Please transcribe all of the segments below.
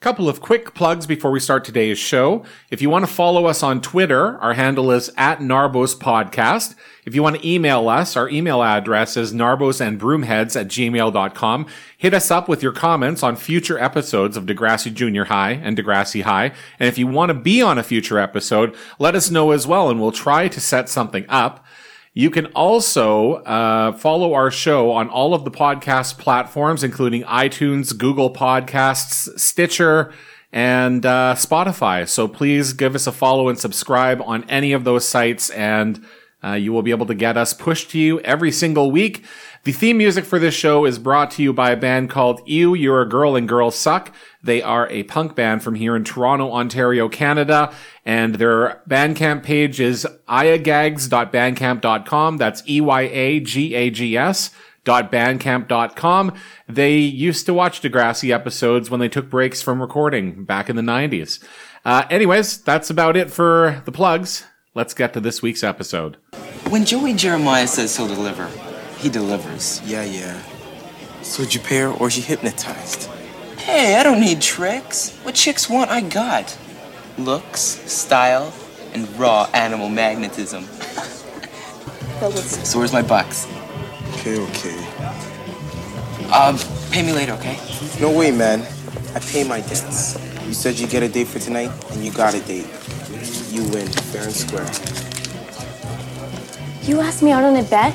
Couple of quick plugs before we start today's show. If you want to follow us on Twitter, our handle is at Narbos Podcast. If you want to email us, our email address is narbosandbroomheads at gmail.com. Hit us up with your comments on future episodes of Degrassi Junior High and Degrassi High. And if you want to be on a future episode, let us know as well and we'll try to set something up. You can also uh, follow our show on all of the podcast platforms, including iTunes, Google Podcasts, Stitcher, and uh, Spotify. So please give us a follow and subscribe on any of those sites, and uh, you will be able to get us pushed to you every single week. The theme music for this show is brought to you by a band called Ew, You're a Girl and Girls Suck. They are a punk band from here in Toronto, Ontario, Canada, and their Bandcamp page is eyagags.bandcamp.com. That's E-Y-A-G-A-G-S bandcamp.com. They used to watch Degrassi episodes when they took breaks from recording back in the 90s. Uh, anyways, that's about it for the plugs. Let's get to this week's episode. When Joey Jeremiah says he'll deliver, he delivers. Yeah, yeah. So did you pay her or she hypnotized? Hey, I don't need tricks. What chicks want, I got. Looks, style, and raw animal magnetism. so where's my bucks? Okay, okay. Um, pay me later, okay? No way, man. I pay my debts. You said you get a date for tonight, and you got a date. You win, fair and square. You asked me out on a bet?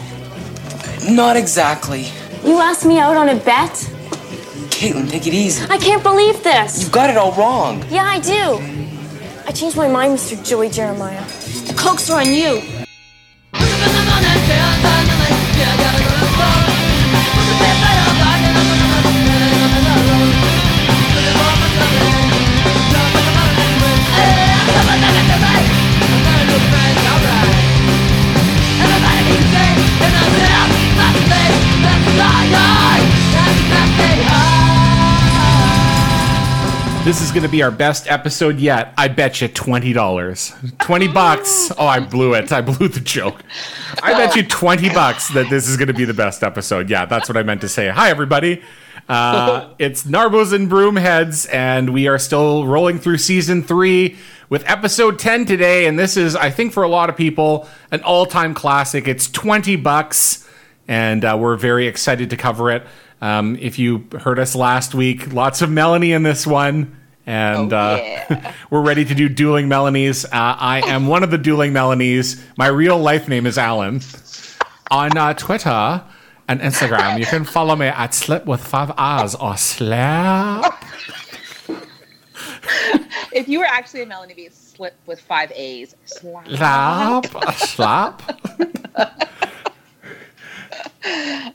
Not exactly. You asked me out on a bet? Caitlin, take it easy. I can't believe this. You've got it all wrong. Yeah, I do. I changed my mind, Mr. Joey Jeremiah. The cokes are on you. This is going to be our best episode yet. I bet you $20. 20 bucks. Oh, I blew it. I blew the joke. I bet you 20 bucks that this is going to be the best episode. Yeah, that's what I meant to say. Hi, everybody. Uh, it's Narbos and Broomheads, and we are still rolling through season three with episode 10 today. And this is, I think, for a lot of people, an all time classic. It's 20 bucks, and uh, we're very excited to cover it. Um, if you heard us last week, lots of Melanie in this one. And Oh, uh, yeah. we're ready to do dueling Melanies. Uh, I am one of the dueling Melanies. My real life name is Alan. On uh, Twitter and Instagram, you can follow me at Slip with Five R's or Slap. If you were actually a Melanie B, slip with five A's. Slap. Slap. Slap.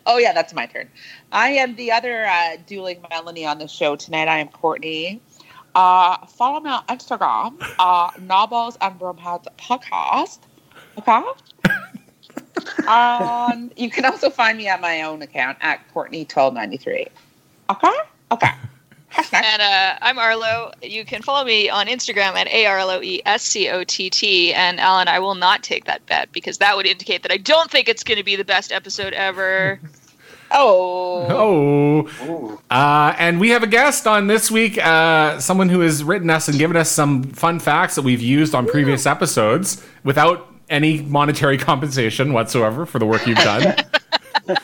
Oh yeah, that's my turn. I am the other uh, dueling Melanie on the show tonight. I am Courtney. Uh, follow me on Instagram, uh, Novels and Bromheads podcast. Okay. Um, you can also find me at my own account at Courtney1293. Okay. Okay. And uh, I'm Arlo. You can follow me on Instagram at A R L O E S C O T T. And Alan, I will not take that bet because that would indicate that I don't think it's going to be the best episode ever. Oh. Oh. Uh, and we have a guest on this week, uh, someone who has written us and given us some fun facts that we've used on previous episodes without any monetary compensation whatsoever for the work you've done.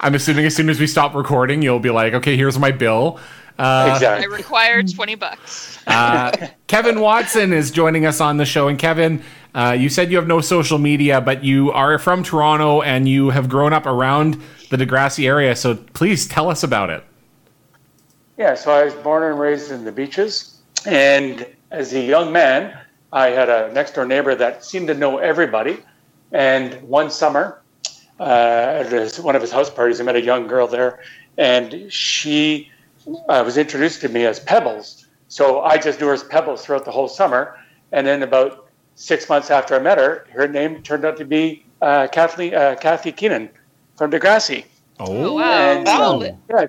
I'm assuming as soon as we stop recording, you'll be like, okay, here's my bill. Uh, I require 20 bucks. uh, Kevin Watson is joining us on the show. And Kevin, uh, you said you have no social media, but you are from Toronto and you have grown up around the Degrassi area. So please tell us about it. Yeah, so I was born and raised in the beaches. And as a young man, I had a next door neighbor that seemed to know everybody. And one summer, uh, at his- one of his house parties, I met a young girl there. And she uh, was introduced to me as Pebbles. So I just knew her as Pebbles throughout the whole summer. And then about six months after I met her, her name turned out to be uh, Kathleen, uh, Kathy Keenan from Degrassi. Oh, wow. And, Oh. um, yeah,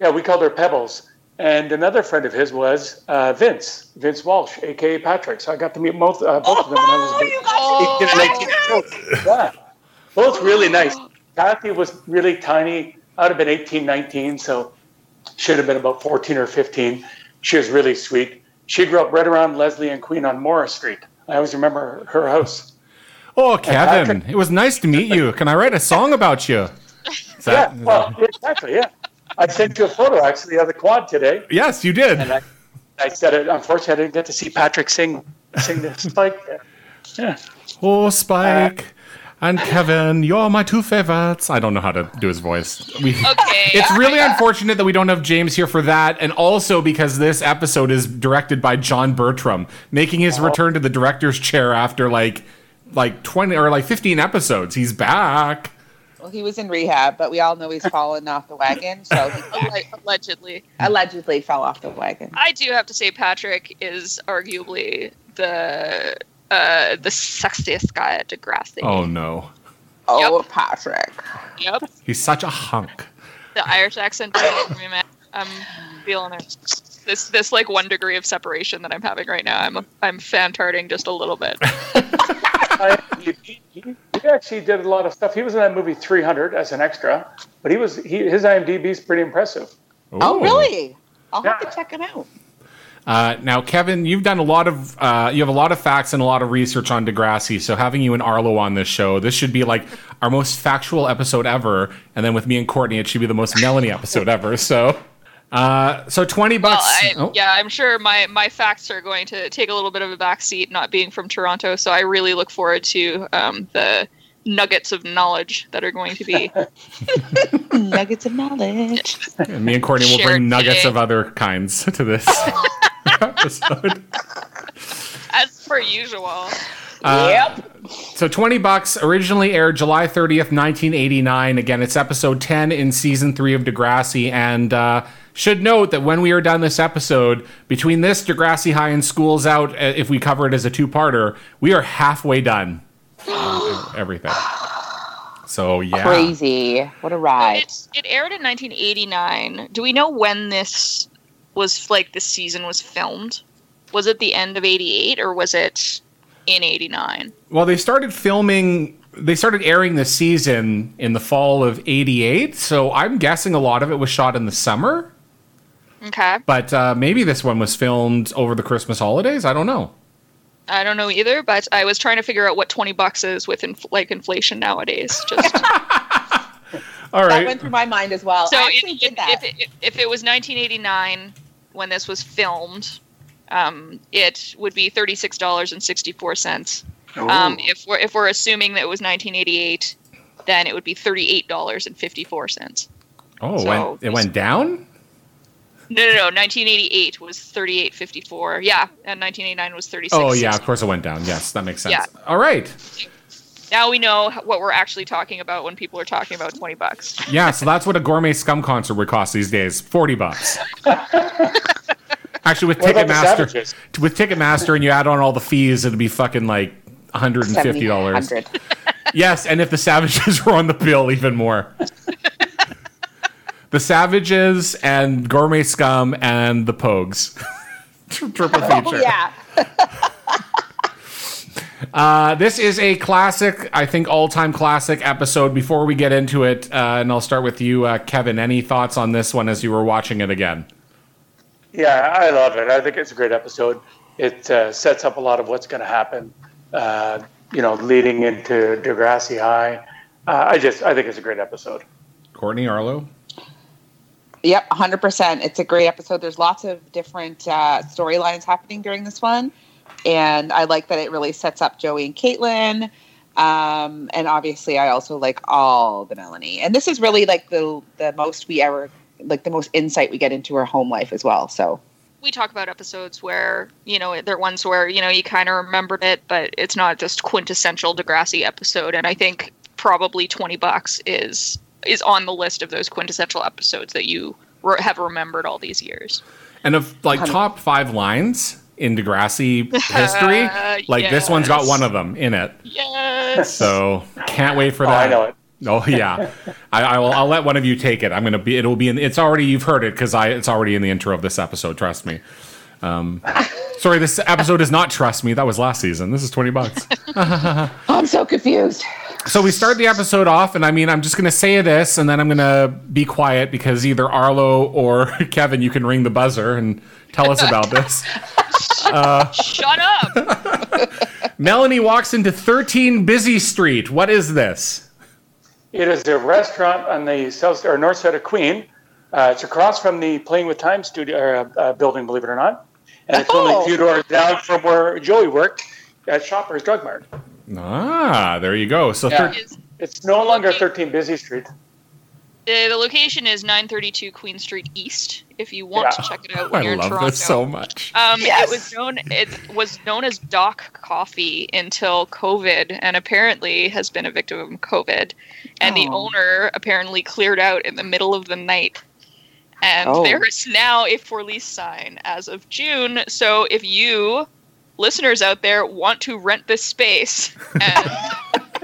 yeah, we called her Pebbles. And another friend of his was uh, Vince, Vince Walsh, aka Patrick. So I got to meet both, uh, both of them when I was Oh, you got to eighteen 19. Yeah, both really nice. Kathy was really tiny. I would have been 18, 19, so should have been about 14 or 15. She was really sweet. She grew up right around Leslie and Queen on Morris Street. I always remember her house. Oh, Kevin, Patrick- it was nice to meet you. Can I write a song about you? That- Yeah, well, exactly. Yeah, I sent you a photo actually of the quad today, yes, you did. and I, I said it. Unfortunately, I didn't get to see Patrick sing sing the spike. Yeah, Oh, Spike uh, and Kevin, you're my two favorites. I don't know how to do his voice. We, Okay. it's really unfortunate that we don't have James here for that, and also because this episode is directed by John Bertram, making his oh. return to the director's chair after like like twenty or like fifteen episodes. He's back. Well, he was in rehab, but we all know he's fallen off the wagon. So he's back. Alle- allegedly. allegedly fell off the wagon. I do have to say Patrick is arguably the uh, the sexiest guy at Degrassi. Oh no, Oh, Patrick. Yep. he's such a hunk. The Irish accent doesn't get me, man. I'm feeling it. This this like one degree of separation that I'm having right now. I'm I'm fantarting just a little bit. I, he, he, he actually did a lot of stuff. He was in that movie 300 as an extra, but he was he, his IMDb is pretty impressive. Oh, really? I'll have to check him out. Uh, now, Kevin, you've done a lot of uh, you have a lot of facts and a lot of research on Degrassi. So having you and Arlo on this show, this should be like our most factual episode ever. And then with me and Courtney, it should be the most Melanie episode ever. So, uh, so twenty Well, bucks. I, oh, yeah, I'm sure my my facts are going to take a little bit of a backseat, not being from Toronto. So I really look forward to um, the nuggets of knowledge that are going to be Nuggets of knowledge. and me and Courtney will shared bring nuggets today. of other kinds to this episode. as per usual. yep. So 20 bucks originally aired July 30th, 1989. Again, it's episode 10 in season 3 of Degrassi and uh should note that when we are done this episode, between this Degrassi High and Schools Out, uh, if we cover it as a two-parter, we are halfway done. on everything. So yeah. Crazy. What a ride. It, it aired in 1989. Do we know when this was like this season was filmed? Was it the end of 88 or was it in 89? Well, they started filming. They started airing the season in the fall of '88, so I'm guessing a lot of it was shot in the summer. Okay. But uh, maybe this one was filmed over the Christmas holidays. I don't know. I don't know either, but I was trying to figure out what 20 bucks is with inf- like inflation nowadays. Just All right. That went through my mind as well. so I if, actually if, that. if, it- if it was 1989 when this was filmed, um, it would be $36.64. Um, if we're if we're assuming that it was 1988, then it would be $38.54. oh, it so- went, it went down. No, no, no. 1988 was 38.54. Yeah, and 1989 was 36. Oh yeah, of course it went down. Yes, that makes sense. Yeah. All right. Now we know what we're actually talking about when people are talking about 20 bucks. Yeah, so that's what a gourmet scum concert would cost these days. Forty bucks. Actually, with What Ticketmaster, with Ticketmaster, and you add on all the fees, it'd be fucking like one hundred and fifty dollars. 100. Yes, and if the Savages were on the bill, even more. The Savages and Gourmet Scum and the Pogues. Triple feature. Oh, yeah. Uh, this is a classic, I think, all-time classic episode. Before we get into it, uh, and I'll start with you, uh, Kevin. Any thoughts on this one as you were watching it again? Yeah, I love it. I think it's a great episode. It uh, sets up a lot of what's going to happen. Uh, you know, leading into Degrassi High. Uh, I just, I think it's a great episode. Courtney Arlo. Yep, 100%. It's a great episode. There's lots of different uh, storylines happening during this one. And I like that it really sets up Joey and Caitlin. Um, and obviously, I also like all the Melanie. And this is really like the the most we ever, like the most insight we get into her home life as well. So, We talk about episodes where, you know, they're ones where, you know, you kind of remembered it, but it's not just quintessential Degrassi episode. And I think probably 20 bucks is is on the list of those quintessential episodes that you re- have remembered all these years. And of like top five lines in Degrassi history, like this one's got one of them in it. Yes. So can't wait for Oh, that. I know it. Oh yeah, I, I will. I'll let one of you take it. I'm gonna be. It'll be. In, it's already. You've heard it because I. It's already in the intro of this episode. Trust me. Um, sorry, this episode is not Trust Me. That was last season. This is 20 bucks. I'm so confused. So we start the episode off, and I mean, I'm just going to say this, and then I'm going to be quiet because either Arlo or Kevin, you can ring the buzzer and tell us about this. Shut up. Melanie walks into 13 Busy Street. What is this? It is a restaurant on the south or north side of Queen. Uh, it's across from the Playing with Time studio uh, uh, building, believe it or not, and it's only Oh. a few doors down from where Joey worked at Shoppers Drug Mart. Ah, there you go. So Yeah. thir- It's no longer 13 Busy Street. Uh, the location is 932 Queen Street East. If you want to check it out when I you're in love Toronto. this so much. Um, Yes. It was known. It was known as Doc Coffee until COVID, and apparently has been a victim of COVID. And the Oh. owner apparently cleared out in the middle of the night. And Oh. there is now a for lease sign as of June. So if you listeners out there want to rent this space and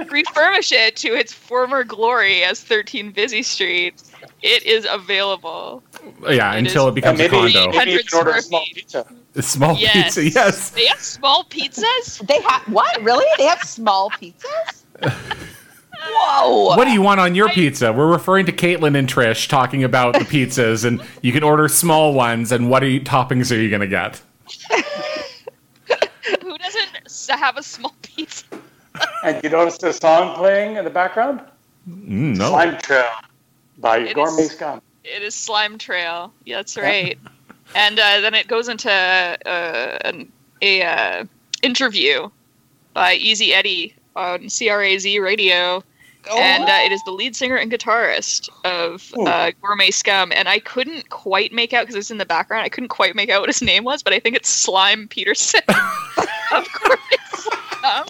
refurbish it to its former glory as 13 Busy Street, it is available. Yeah, it until it becomes a condo. maybe you 100 can order a small pizza. A small Yes. pizza, yes. They have small pizzas. They have what? Really? They have small pizzas? Whoa! What do you want on your pizza? We're referring to Caitlin and Trish talking about the pizzas, and you can order small ones. And what are you, toppings are you going to get? Who doesn't have a small pizza? And you notice the song playing in the background? Mm, no. Slime Trail by It Gourmet is- Scum. It is Slime Trail. Yeah, that's right. and uh, then it goes into uh, an a uh, interview by Easy Eddie on CRAZ radio. And uh, it is the lead singer and guitarist of uh, Gourmet Scum. And I couldn't quite make out, because it's in the background, I couldn't quite make out what his name was, but I think it's Slime Peterson of Gourmet Scum.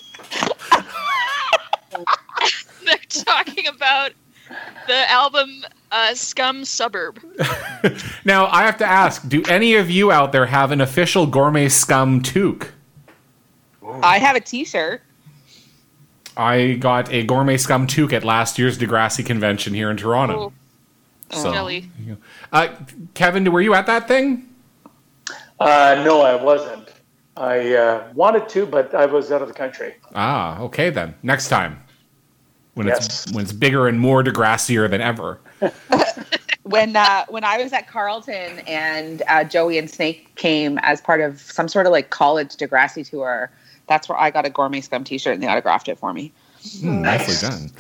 They're talking about the album uh, Scum Suburb. Now, I have to ask do any of you out there have an official gourmet scum toque? I have a T-shirt. I got a gourmet scum toque at last year's Degrassi convention here in Toronto. Oh, So- jelly. Uh, Kevin, were you at that thing? Uh, no, I wasn't. I uh, wanted to, but I was out of the country. Ah, okay then. Next time. When it's when it's bigger and more Degrassier than ever. when uh, when I was at Carleton and uh, Joey and Snake came as part of some sort of like college Degrassi tour. That's where I got a gourmet scum T-shirt and they autographed it for me. Mm, Nicely done.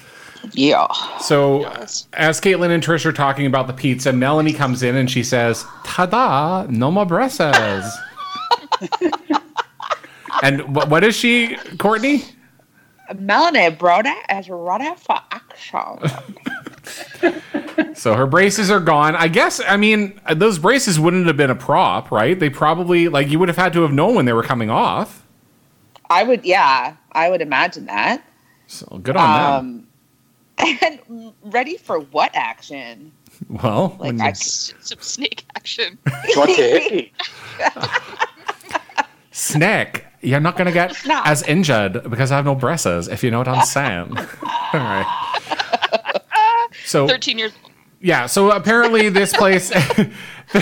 Yeah. So, as Caitlin and Trish are talking about the pizza, Melanie comes in and she says, "Ta-da! No more bresses." and wh- what is she, Courtney? Melanie brought it as ready for action. So her braces are gone. I guess. I mean, uh, those braces wouldn't have been a prop, right? They probably like you would have had to have known when they were coming off. I would, yeah, I would imagine that. So good on them. Um, and ready for what action? Well, Like when I, Some snake action. Joint to. Snack, you're not gonna get Snack. as injured because I have no braces. If you know what I'm saying. All right. So 13 years old. Yeah, so apparently this place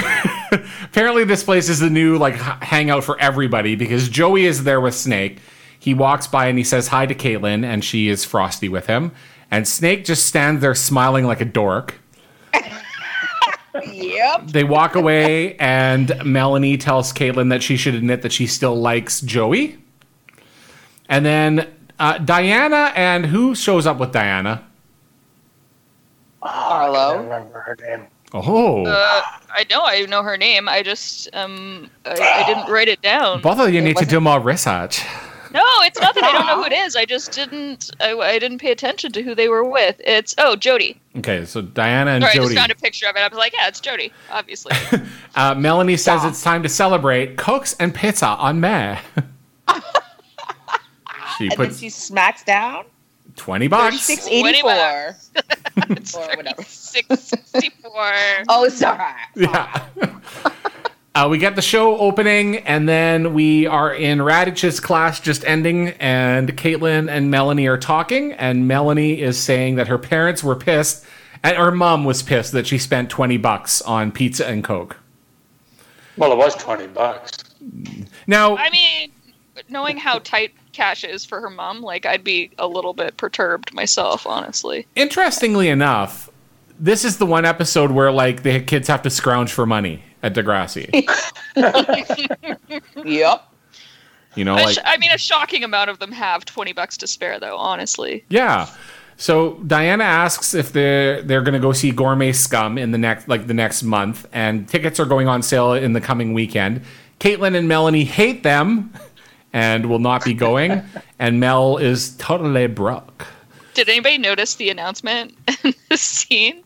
apparently this place is the new like hangout for everybody because Joey is there with Snake. He walks by and he says hi to Caitlin and she is frosty with him. And Snake just stands there smiling like a dork. yep. They walk away and Melanie tells Caitlin that she should admit that she still likes Joey. And then uh, Diana and who shows up with Diana? I Arlo. don't remember her name. Oh, Uh, I know, I know her name. I just, um, I, I didn't write it down. both of you It need to wasn't- do more research. No, it's not that I don't know who it is. I just didn't, I, I didn't pay attention to who they were with. It's, oh, Jody. Okay, so Diana and Sorry, I Jody. just found a picture of it. I was like, yeah, it's Jody, obviously. Uh, Melanie says it's time to celebrate Cokes and pizza on me. she And then puts she smacks down 20 bucks. six eighty four. it's Or whatever. 664. Oh, sorry. Yeah. uh, we get the show opening, and then we are in Raditch's class just ending, and Caitlin and Melanie are talking, and Melanie is saying that her parents were pissed, and her mom was pissed that she spent 20 bucks on pizza and Coke. Well, it was 20 bucks. Now, I mean, knowing how tight cash is for her mom, like I'd be a little bit perturbed myself, honestly. interestingly enough, this is the one episode where like the kids have to scrounge for money at Degrassi. Yep. You know, like sh- I mean, a shocking amount of them have twenty bucks to spare, though. Honestly, Yeah. So Diana asks if they're they're going to go see Gourmet Scum in the next like the next month, and tickets are going on sale in the coming weekend. Caitlin and Melanie hate them, and will not be going. and Mel is totally broke. did anybody notice the announcement in the scene?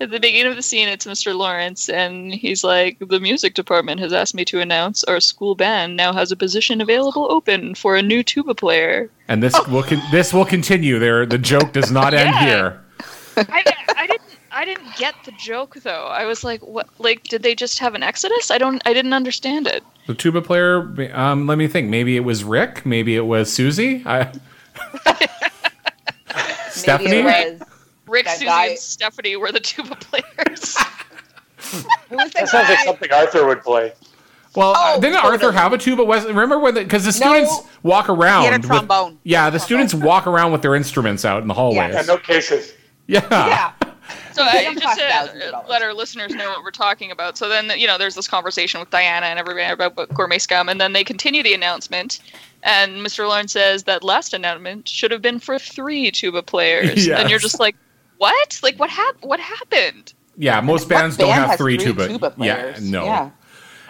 At the beginning of the scene, it's Mr. Lawrence, and he's like, "The music department has asked me to announce our school band now has a position available open for a new tuba player." And this will con- this will continue. There, the joke does not end Yeah. here. I, I didn't I didn't get the joke though. I was like, what? Like, did they just have an exodus? I don't. I didn't understand it. The tuba player. Um, let me think. Maybe it was Rick. Maybe it was Susie. I, Stephanie. Maybe it was. Rick, Susie, guy- and Stephanie were the tuba players. Who was that That sounds like something Arthur would play. Well, uh, Oh, didn't totally. Arthur have a tuba? Was remember when? Because the, students walk around. He had a with- trombone. yeah, the Trombone. students walk around with their instruments out in the hallways. Yeah, no cases. Yeah. Yeah. So They uh, just to thousands of uh, dollars. let our listeners know what we're talking about. So then, you know, there's this conversation with Diana and everybody about, about gourmet scum, and then they continue the announcement. And Mr. Lawrence says that last announcement should have been for three tuba players, Yes. and you're just like, what? Like, what hap- What happened? Yeah, most What bands don't have has three, tuba. tuba players? Yeah, no. Yeah.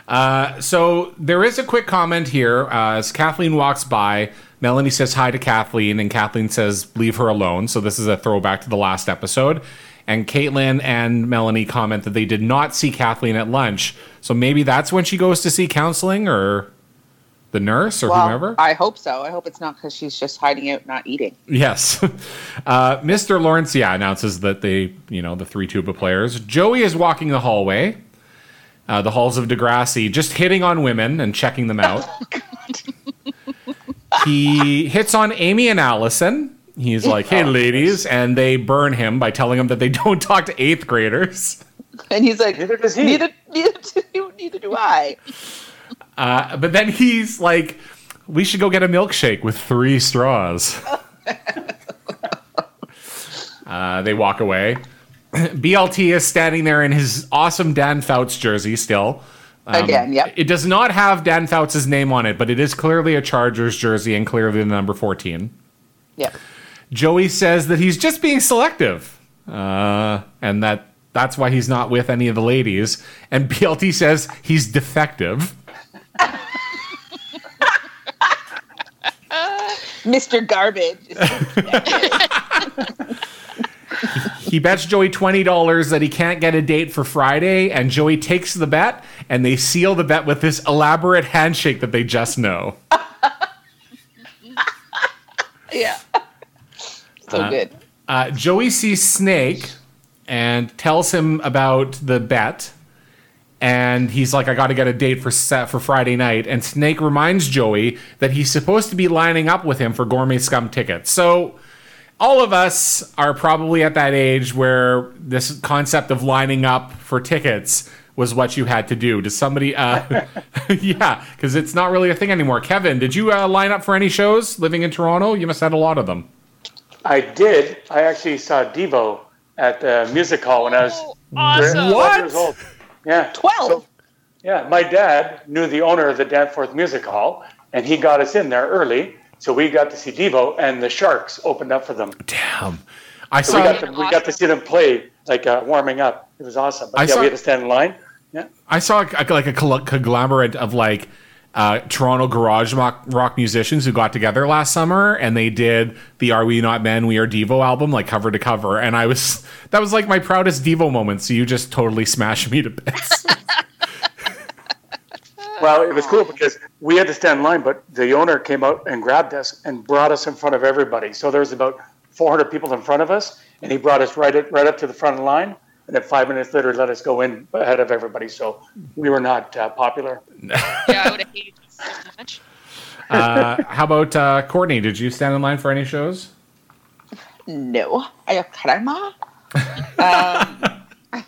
Uh, so there is a quick comment here uh, as Kathleen walks by. Melanie says hi to Kathleen, and Kathleen says, "Leave her alone." So this is a throwback to the last episode. And Caitlin and Melanie comment that they did not see Kathleen at lunch. So maybe that's when she goes to see counseling or the nurse or Well, whomever. I hope so. I hope it's not because she's just hiding out, not eating. Yes. Uh, Mr. Lawrence, yeah, announces that they, you know, the three tuba players. Joey is walking the hallway, uh, the halls of Degrassi, just hitting on women and checking them out. he hits on Amy and Allison. He's like, hey, ladies. And they burn him by telling him that they don't talk to eighth graders. And he's like, Neither does he. neither, neither, do, neither do I. Uh, but then he's like, we should go get a milkshake with three straws. uh, they walk away. BLT is standing there in his awesome Dan Fouts jersey still. Um, Again, yep. It does not have Dan Fouts' name on it, but it is clearly a Chargers jersey and clearly the number 14. Yep. Joey says that he's just being selective, uh, and that that's why he's not with any of the ladies. And BLT says he's defective. Mr. Garbage. He bets Joey twenty dollars that he can't get a date for Friday, and Joey takes the bet, and they seal the bet with this elaborate handshake that they just know. yeah. So good. Uh, Joey sees Snake and tells him about the bet, and he's like, "I got to get a date for set for Friday night." And Snake reminds Joey that he's supposed to be lining up with him for Gourmet Scum tickets. So. All of us are probably at that age where this concept of lining up for tickets was what you had to do. Does somebody, uh, yeah, because it's not really a thing anymore. Kevin, did you uh, line up for any shows living in Toronto? You must have had a lot of them. I did. I actually saw Devo at the music hall when I was Oh, awesome. 12 What? years old. Yeah. 12? So, yeah, my dad knew the owner of the Danforth Music Hall, and he got us in there early. So we got to see Devo, and the Sharks opened up for them. Damn. I So we saw got to, we got to see them play, like uh, warming up. It was awesome. But I yeah, saw- we had to stand in line. Yeah. I saw like like a conglomerate of like uh, Toronto garage rock, rock musicians who got together last summer and they did the "Are We Not Men, We Are Devo" album like cover to cover, and I was that was like my proudest Devo moment. So you just totally smashed me to bits. Well, it was cool because we had to stand in line, but the owner came out and grabbed us and brought us in front of everybody. So there was about 400 people in front of us, and he brought us right right up to the front of the line. And then five minutes later, let us go in ahead of everybody. So we were not uh, popular. Yeah, I would have hated you so much. uh, how about uh, Courtney? Did you stand in line for any shows? No. Are you karma? um,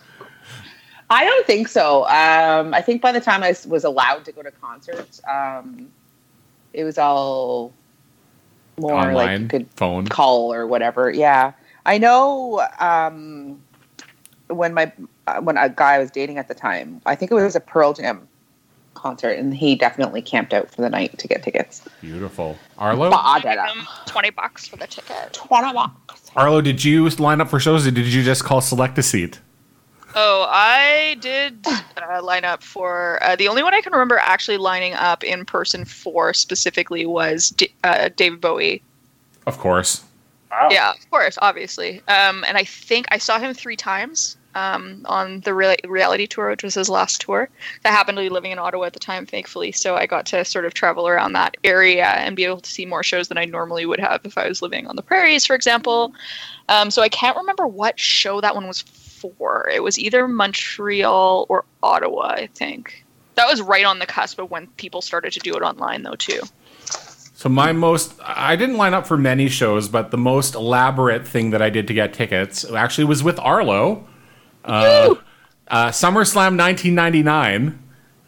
I don't think so. Um, I think by the time I was allowed to go to concerts, um, it was all more like you Online, could phone. call or whatever. Yeah, I know. Um, when my uh, when a guy I was dating at the time, I think it was a Pearl Jam concert, and he definitely camped out for the night to get tickets. Beautiful. Arlo? Bah, Give da, da. Twenty bucks for the ticket. Twenty bucks. Arlo, did you line up for shows or did you just call select a seat? Oh, I did uh, line up for uh, the only one I can remember actually lining up in person for specifically was D- uh, David Bowie. Of course. Wow. Yeah, of course, obviously. Um, and I think I saw him three times um, on the Real- reality tour, which was his last tour. I happened to be living in Ottawa at the time, thankfully, so I got to sort of travel around that area and be able to see more shows than I normally would have if I was living on the prairies, for example. Um, so I can't remember what show that one was for. It was either Montreal or Ottawa, I think. That was right on the cusp of when people started to do it online, though, too. So my most I didn't line up for many shows, but the most elaborate thing that I did to get tickets actually was with Arlo. Uh, uh, SummerSlam 1999.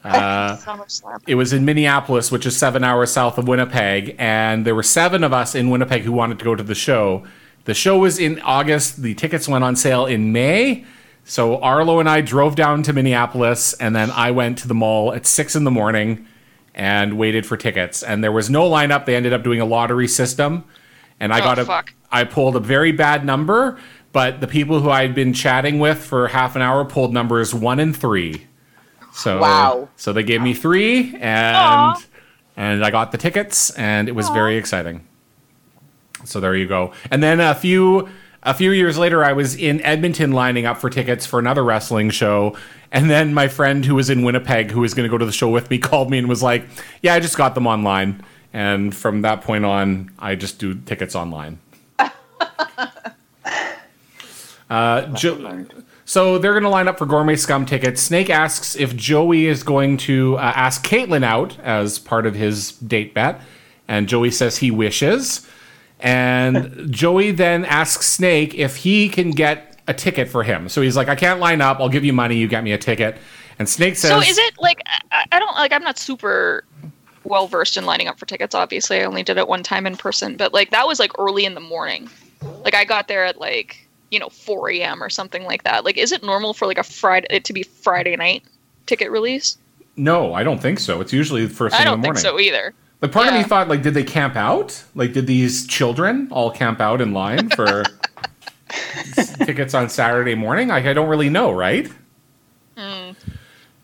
Uh, SummerSlam. it was in Minneapolis, which is seven hours south of Winnipeg, and there were seven of us in Winnipeg who wanted to go to the show. The show was in August. The tickets went on sale in May. So Arlo and I drove down to Minneapolis, and then I went to the mall at six in the morning and waited for tickets. And there was no lineup. They ended up doing a lottery system, and I Oh, got a fuck. I pulled a very bad number. But the people who I'd been chatting with for half an hour pulled numbers one and three. So Wow. So they gave me three, and Aw. and I got the tickets, and it was very exciting. So there you go. And then a few a few years later, I was in Edmonton lining up for tickets for another wrestling show. And then my friend who was in Winnipeg, who was going to go to the show with me, called me and was like, "Yeah, I just got them online." And from that point on, I just do tickets online. uh, jo- so they're going to line up for Gourmet Scum tickets. Snake asks if Joey is going to uh, ask Caitlin out as part of his date bet, and Joey says he wishes. And Joey then asks Snake if he can get a ticket for him. So he's like, "I can't line up. I'll give you money. You get me a ticket." And Snake says, So is it like I, I don't like I'm not super well versed in lining up for tickets. Obviously, I only did it one time in person, but like that was like early in the morning. Like I got there at like you know 4 a.m. or something like that. Like, is it normal for like a Friday it to be Friday night ticket release? "No, I don't think so. It's usually the first thing I in the don't morning." think so either. Like part of me thought, like, did they camp out? Like, did these children all camp out in line for tickets on Saturday morning? Like, I don't really know, right? Mm.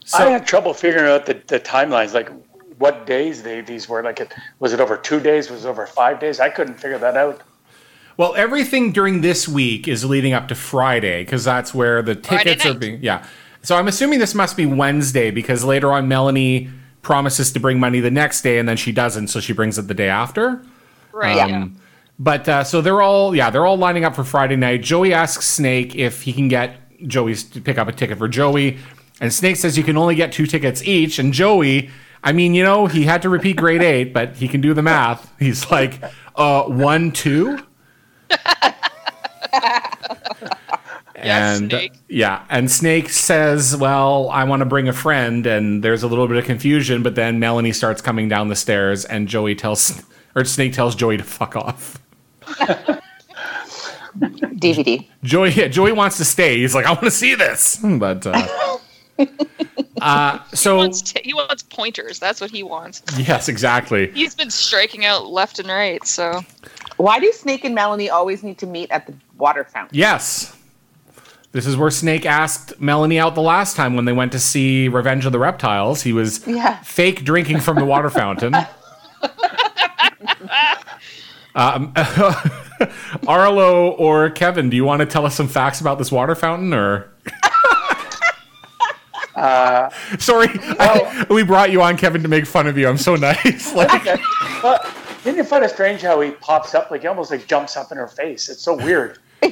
So, I had trouble figuring out the, the timelines, like what days they these were. Like, it was it over two days? Was it over five days? I couldn't figure that out. Well, everything during this week is leading up to Friday because that's where the tickets are being. Yeah. So I'm assuming this must be Wednesday because later on Melanie promises to bring money the next day and then she doesn't, so she brings it the day after. Right. Um, yeah. But uh, so they're all yeah they're all lining up for Friday night. Joey asks Snake if he can get Joey's to pick up a ticket for Joey, and Snake says you can only get two tickets each. And Joey, I mean you know he had to repeat grade eight, but he can do the math. He's like uh, one two. Yes, and Snake. yeah, and Snake says, "Well, I want to bring a friend," and there's a little bit of confusion. But then Melanie starts coming down the stairs, and Joey tells, or Snake tells Joey to fuck off. DVD. Joey, yeah, Joey wants to stay. He's like, I want to see this, but uh, uh, He so wants t- he wants pointers. That's what he wants. yes, exactly. He's been striking out left and right. So Why do Snake and Melanie always need to meet at the water fountain? Yes, this is where Snake asked Melanie out the last time when they went to see Revenge of the Reptiles. He was Yeah. fake drinking from the water fountain. um, Arlo or Kevin, do you want to tell us some facts about this water fountain, or? Uh, Sorry, I- we brought you on, Kevin, to make fun of you. I'm so nice. Like, okay. Well, didn't you find it strange how he pops up like he almost like jumps up in her face? It's so weird.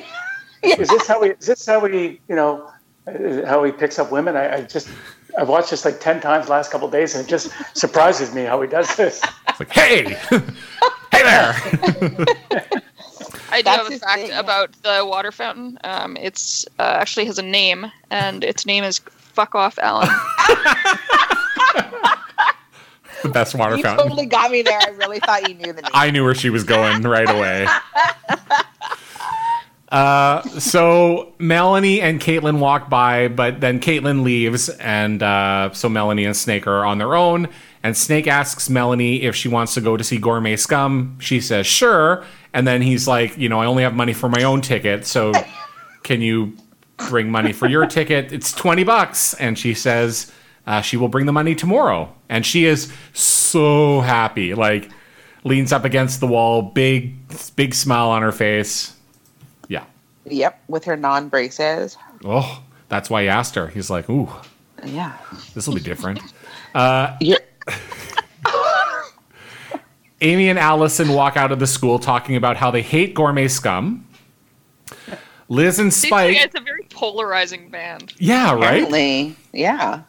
Is this how he? Is this how he? You know, uh, how he picks up women? I, I just I've watched this like ten times last couple of days, and it just surprises me how he does this. It's like, hey, hey there. I do That's have a fact thing. about the water fountain. Um, it's uh, actually has a name, and its name is fuck off, Alan. The best water You fountain. totally got me there. I really thought you knew the name. I knew where she was going right away. Uh, so Melanie and Caitlin walk by, but then Caitlin leaves, and uh, so Melanie and Snake are on their own. And Snake asks Melanie if she wants to go to see Gourmet Scum. She says sure, and then he's like, you know, I only have money for my own ticket, so can you bring money for your ticket? It's twenty bucks, and she says uh, she will bring the money tomorrow, and she is so happy, like leans up against the wall, big, big smile on her face. Yeah. Yep, with her non braces. Oh, that's why he asked her. He's like, ooh, Yeah. this will be different. You're, Amy and Allison walk out of the school talking about how they hate gourmet scum. Liz and Spike. it's a very polarizing band. Yeah, right? apparently, yeah,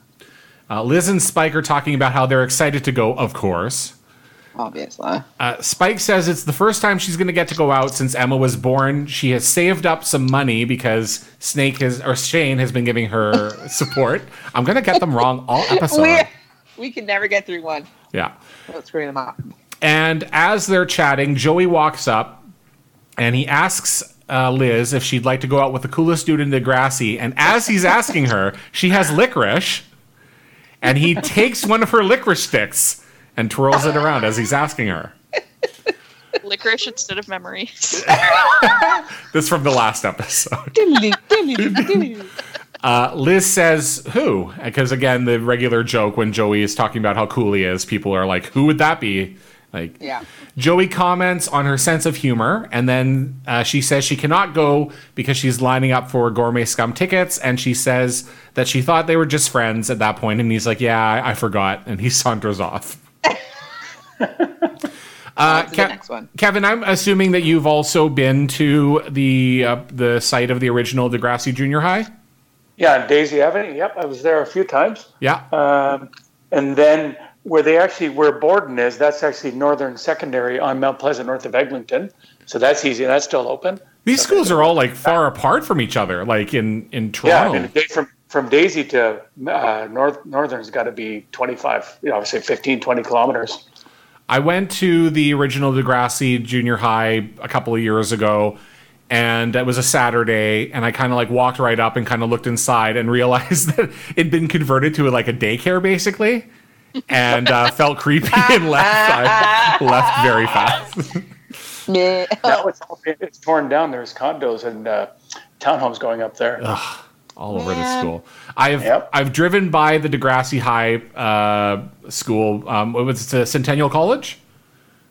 Uh, Liz and Spike are talking about how they're excited to go, of course. obviously. Uh, Spike says it's the first time she's going to get to go out since Emma was born. She has saved up some money because Snake has, or Shane has been giving her support. I'm going to get them wrong all episode. We we can never get through one. Yeah. Let's screw them up. And as they're chatting, Joey walks up and he asks uh, Liz if she'd like to go out with the coolest dude in Degrassi. And as he's asking her, she has licorice. And he takes one of her licorice sticks and twirls it around as he's asking her. Licorice instead of memory. This from the last episode. Uh, Liz says, who? Because again, the regular joke when Joey is talking about how cool he is, people are like, who would that be? Like, Yeah. Joey comments on her sense of humor, and then uh, she says she cannot go because she's lining up for Gourmet Scum tickets, and she says that she thought they were just friends at that point, and he's like, "Yeah, I, I forgot," and he saunters off. Uh, to Ke- next one. Kevin, I'm assuming that you've also been to the uh, the site of the original Degrassi Junior High. Yeah, Daisy Avenue. Yep, I was there a few times. Yeah, Um, and then where they actually where Borden is, that's actually Northern Secondary on Mount Pleasant, north of Eglinton. So that's easy. That's still open. these schools are all like far apart from each other, like in in Yeah, Toronto. I mean, from from Daisy to uh, North Northern's got to be 25, you know, say 15, 20 kilometers. I went to the original Degrassi Junior High a couple of years ago, and it was a Saturday, and I kind of like walked right up and kind of looked inside and realized that it'd been converted to like a daycare basically, and uh, felt creepy and left. I left very fast. Now it's all, it's torn down. There's condos and uh, townhomes going up there. all over the school. I've Yep. I've driven by the Degrassi High uh, school. Um, what was it, Centennial College?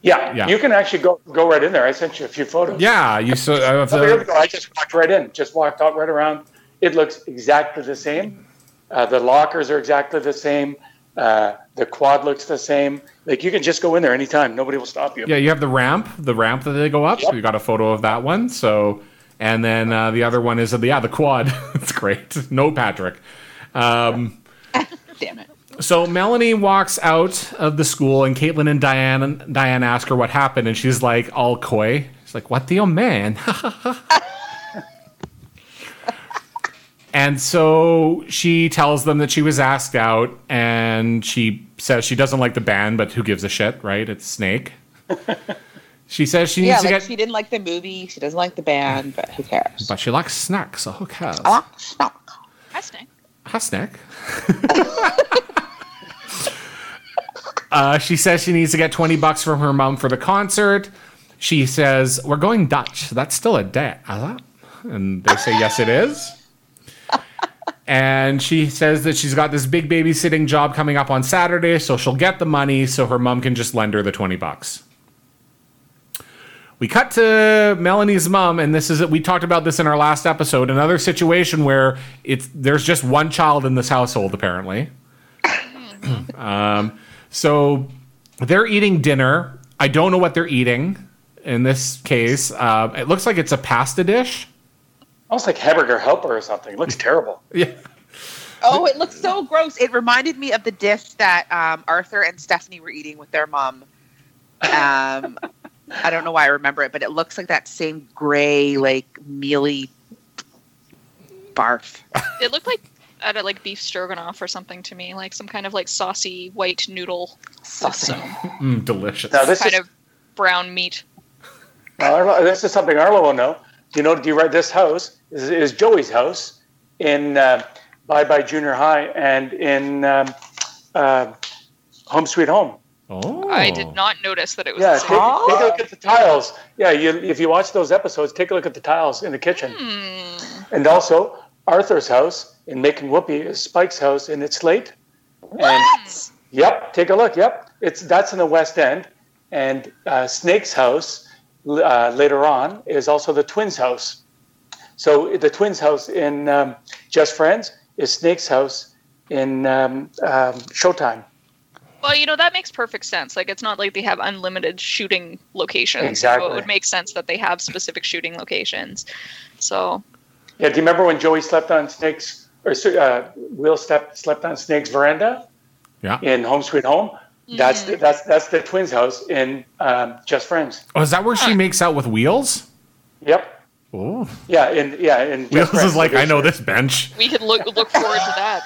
Yeah, Yeah. you can actually go go right in there. I sent you a few photos. Yeah, you saw. Uh, A couple years ago, I just walked right in, just walked out right around. It looks exactly the same. Uh, the lockers are exactly the same. Uh, the quad looks the same. Like you can just go in there anytime. Nobody will stop you. Yeah, you have the ramp, the ramp that they go up. So you got a photo of that one. So, and then uh, the other one is uh, yeah, the quad. it's great. No Patrick. Um, Damn it. so Melanie walks out of the school, and Caitlin and Diane Diane ask her what happened, and she's like all coy. She's like, "What the oh man?" and so she tells them that she was asked out, and she says she doesn't like the band, but who gives a shit, right? It's Snake. She says she needs Yeah, to like get, she didn't like the movie. She doesn't like the band, but who cares? but she likes snacks, so who cares? I like snack. Hi, Snake. Hi, snack. uh, she says she needs to get 20 bucks from her mom for the concert. She says, We're going Dutch. That's still a debt, is? And they say, Yes, it is. And she says that she's got this big babysitting job coming up on Saturday, so she'll get the money so her mom can just lend her the 20 bucks. We cut to Melanie's mom, and this is we talked about this in our last episode. Another situation where it's there's just one child in this household apparently. um, so they're eating dinner. I don't know what they're eating in this case. Uh, it looks like it's a pasta dish. Almost like hamburger helper or something. It looks terrible. Yeah. Oh, it looks so gross. It reminded me of the dish that um, Arthur and Stephanie were eating with their mom. Um, I don't know why I remember it, but it looks like that same gray, like mealy barf. It looked like out of like beef stroganoff or something to me, like some kind of like saucy white noodle with Saucy. Mm, delicious. Now this kind is of brown meat. now, Arlo, this is something Arlo will know. Do you know? Do you read this house is, is Joey's house in uh, Bye Bye Junior High and in um, uh, Home Sweet Home. oh. I did not notice that it was. Yeah, take, take a look at the tiles. Yeah, you, if you watch those episodes, take a look at the tiles in the kitchen. Hmm. And also, Arthur's house in Making Whoopee is Spike's house in It's Late. And yep, take a look. Yep, it's that's in the West End. And uh, Snake's house uh, later on is also the twins' house. So the twins' house in um, Just Friends is Snake's house in um, um, Showtime. Well, you know that makes perfect sense. Like it's not like they have unlimited shooting locations. So it would make sense that they have specific shooting locations. So Yeah, do you remember when Joey slept on Snake's or uh, Will slept slept on Snake's veranda Yeah. in Home Sweet Home? That's the, that's that's the twins' house in um, Just Friends. Oh, is that where she makes out with Wheels? Yep. Oh. Yeah, in yeah in Just Wheels Friends. is like, I know this bench. we could look look forward to that.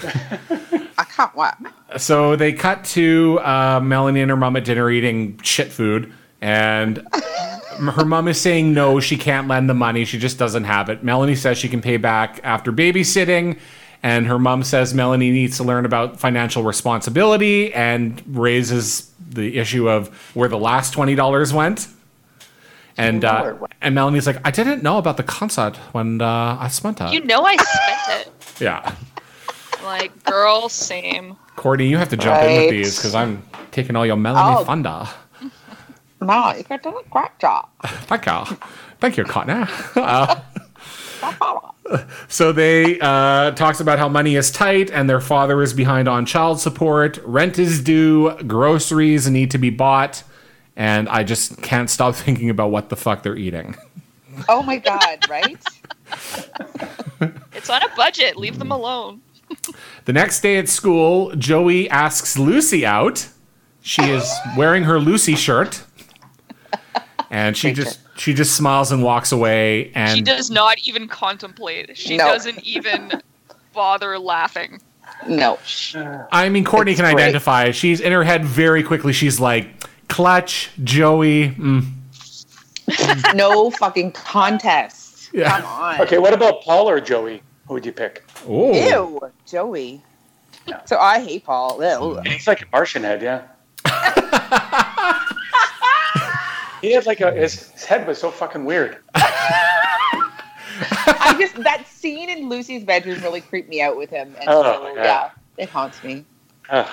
I can't wait. So they cut to uh, Melanie and her mom at dinner eating shit food, and her mom is saying no, she can't lend the money. She just doesn't have it. Melanie says she can pay back after babysitting, and her mom says Melanie needs to learn about financial responsibility and raises the issue of where the last twenty dollars went. And uh, and Melanie's like, I didn't know about the concert when uh, I spent it. You know I spent it. yeah, Like girl, same. Courtney, you have to jump in with these because I'm taking all your Melanie Oh. thunder. No, you got done a great job. Thank you. Thank you, Cotton. Uh, so they uh, talks about how money is tight and their father is behind on child support, rent is due, groceries need to be bought, and I just can't stop thinking about what the fuck they're eating. Oh my god, right? It's on a budget. Leave them alone. The next day at school, Joey asks Lucy out. She is wearing her Lucy shirt. And she just she just smiles and walks away and She does not even contemplate. She No. doesn't even bother laughing. No. I mean, Courtney It's can great. identify. She's in her head very quickly. She's like, Clutch, Joey. mm, No fucking contest. Yeah. Come on. Okay, what about Paul or Joey? Who would you pick? Oh, Ew, Joey. So I hate Paul. Ew. He's like a Martian head, yeah. he had like a his, his head was so fucking weird. I just that scene in Lucy's bedroom really creeped me out with him, and Oh, so my yeah, it haunts me. Ugh.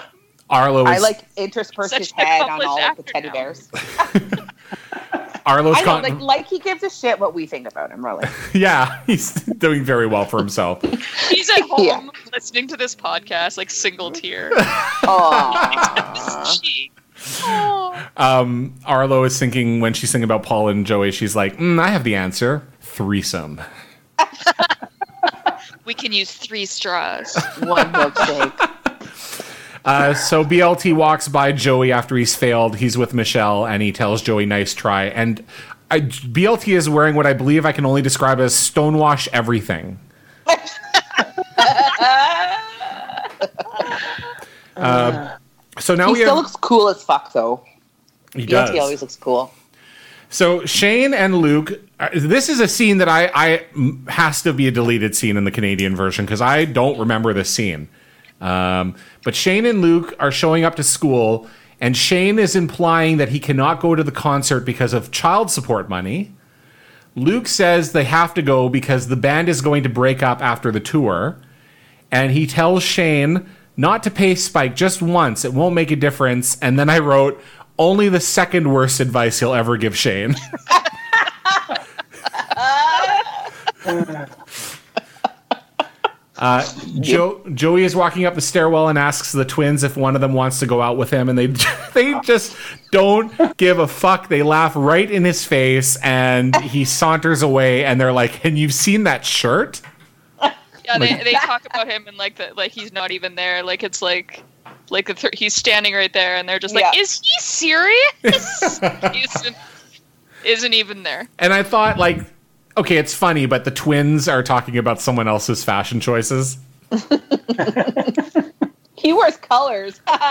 Arlo I like intersperse Such his head on all of the teddy now. bears. Arlo's I know, con- like like he gives a shit what we think about him, really. yeah, he's doing very well for himself. He's at home Yeah. listening to this podcast, like single tear. Aww. Gee. Um, Arlo is thinking when she's thinking about Paul and Joey, she's like, mm, I have the answer: threesome. We can use three straws. One milkshake. Uh, so BLT walks by Joey after he's failed. He's with Michelle, and he tells Joey, "Nice try." And I, BLT is wearing what I believe I can only describe as stonewash everything. Uh, so now He we still have. looks cool as fuck, though. he BLT does. always looks cool. So Shane and Luke, uh, this is a scene that I has to be a deleted scene in the Canadian version because I don't remember this scene. Um, but Shane and Luke are showing up to school, and Shane is implying that he cannot go to the concert because of child support money. Luke says they have to go because the band is going to break up after the tour, and he tells Shane not to pay Spike just once; it won't make a difference. And then I wrote only the second worst advice he'll ever give Shane. Uh, jo- Joey is walking up the stairwell and asks the twins if one of them wants to go out with him, and they they just don't give a fuck. They laugh right in his face, and he saunters away. And they're like, "And you've seen that shirt?" Yeah, they, they talk about him and like the like he's not even there. Like it's like like the th- he's standing right there, and they're just like, Yeah. "Is he serious?" he isn't, isn't even there. And I thought, like, okay, it's funny, but the twins are talking about someone else's fashion choices. He wears colors. what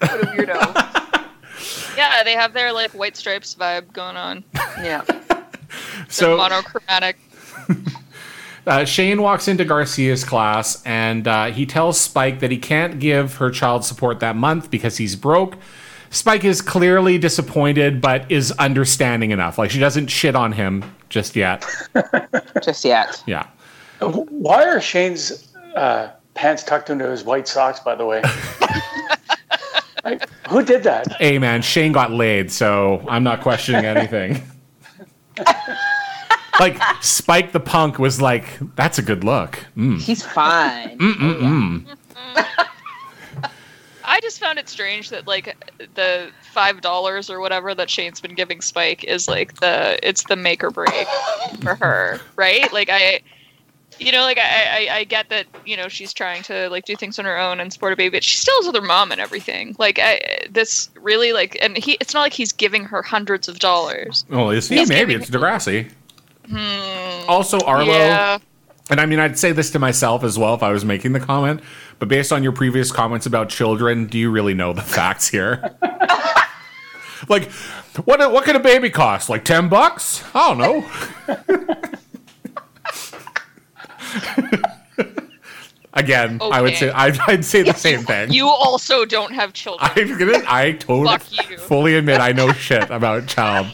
a weirdo. Yeah, they have their like white stripes vibe going on. Yeah. So Monochromatic. Uh, Shane walks into Garcia's class and uh, he tells Spike that he can't give her child support that month because he's broke. Spike is clearly disappointed, but is understanding enough. Like she doesn't shit on him just yet. Just yet. Yeah. Why are Shane's uh, pants tucked into his white socks? By the way, Like, who did that? Hey man, Shane got laid, so I'm not questioning anything. like Spike the punk was like, "That's a good look." Mm. He's fine. Mm-mm-mm. I just found it strange that like the five dollars or whatever that Shane's been giving Spike is like the it's the make or break for her, right? Like I, you know, like I, I I get that you know she's trying to like do things on her own and support a baby, but she still is with her mom and everything. Like I this really like and he it's not like he's giving her hundreds of dollars. Well, is he? He's Maybe it's Degrassi. Hmm. Also, Arlo. Yeah. And I mean, I'd say this to myself as well if I was making the comment. But based on your previous comments about children, do you really know the facts here? like, what what could a baby cost? Like ten bucks? I don't know. Again, I would say I'd, I'd say the same thing. You also don't have children. I'm gonna. I totally fully admit I know shit about child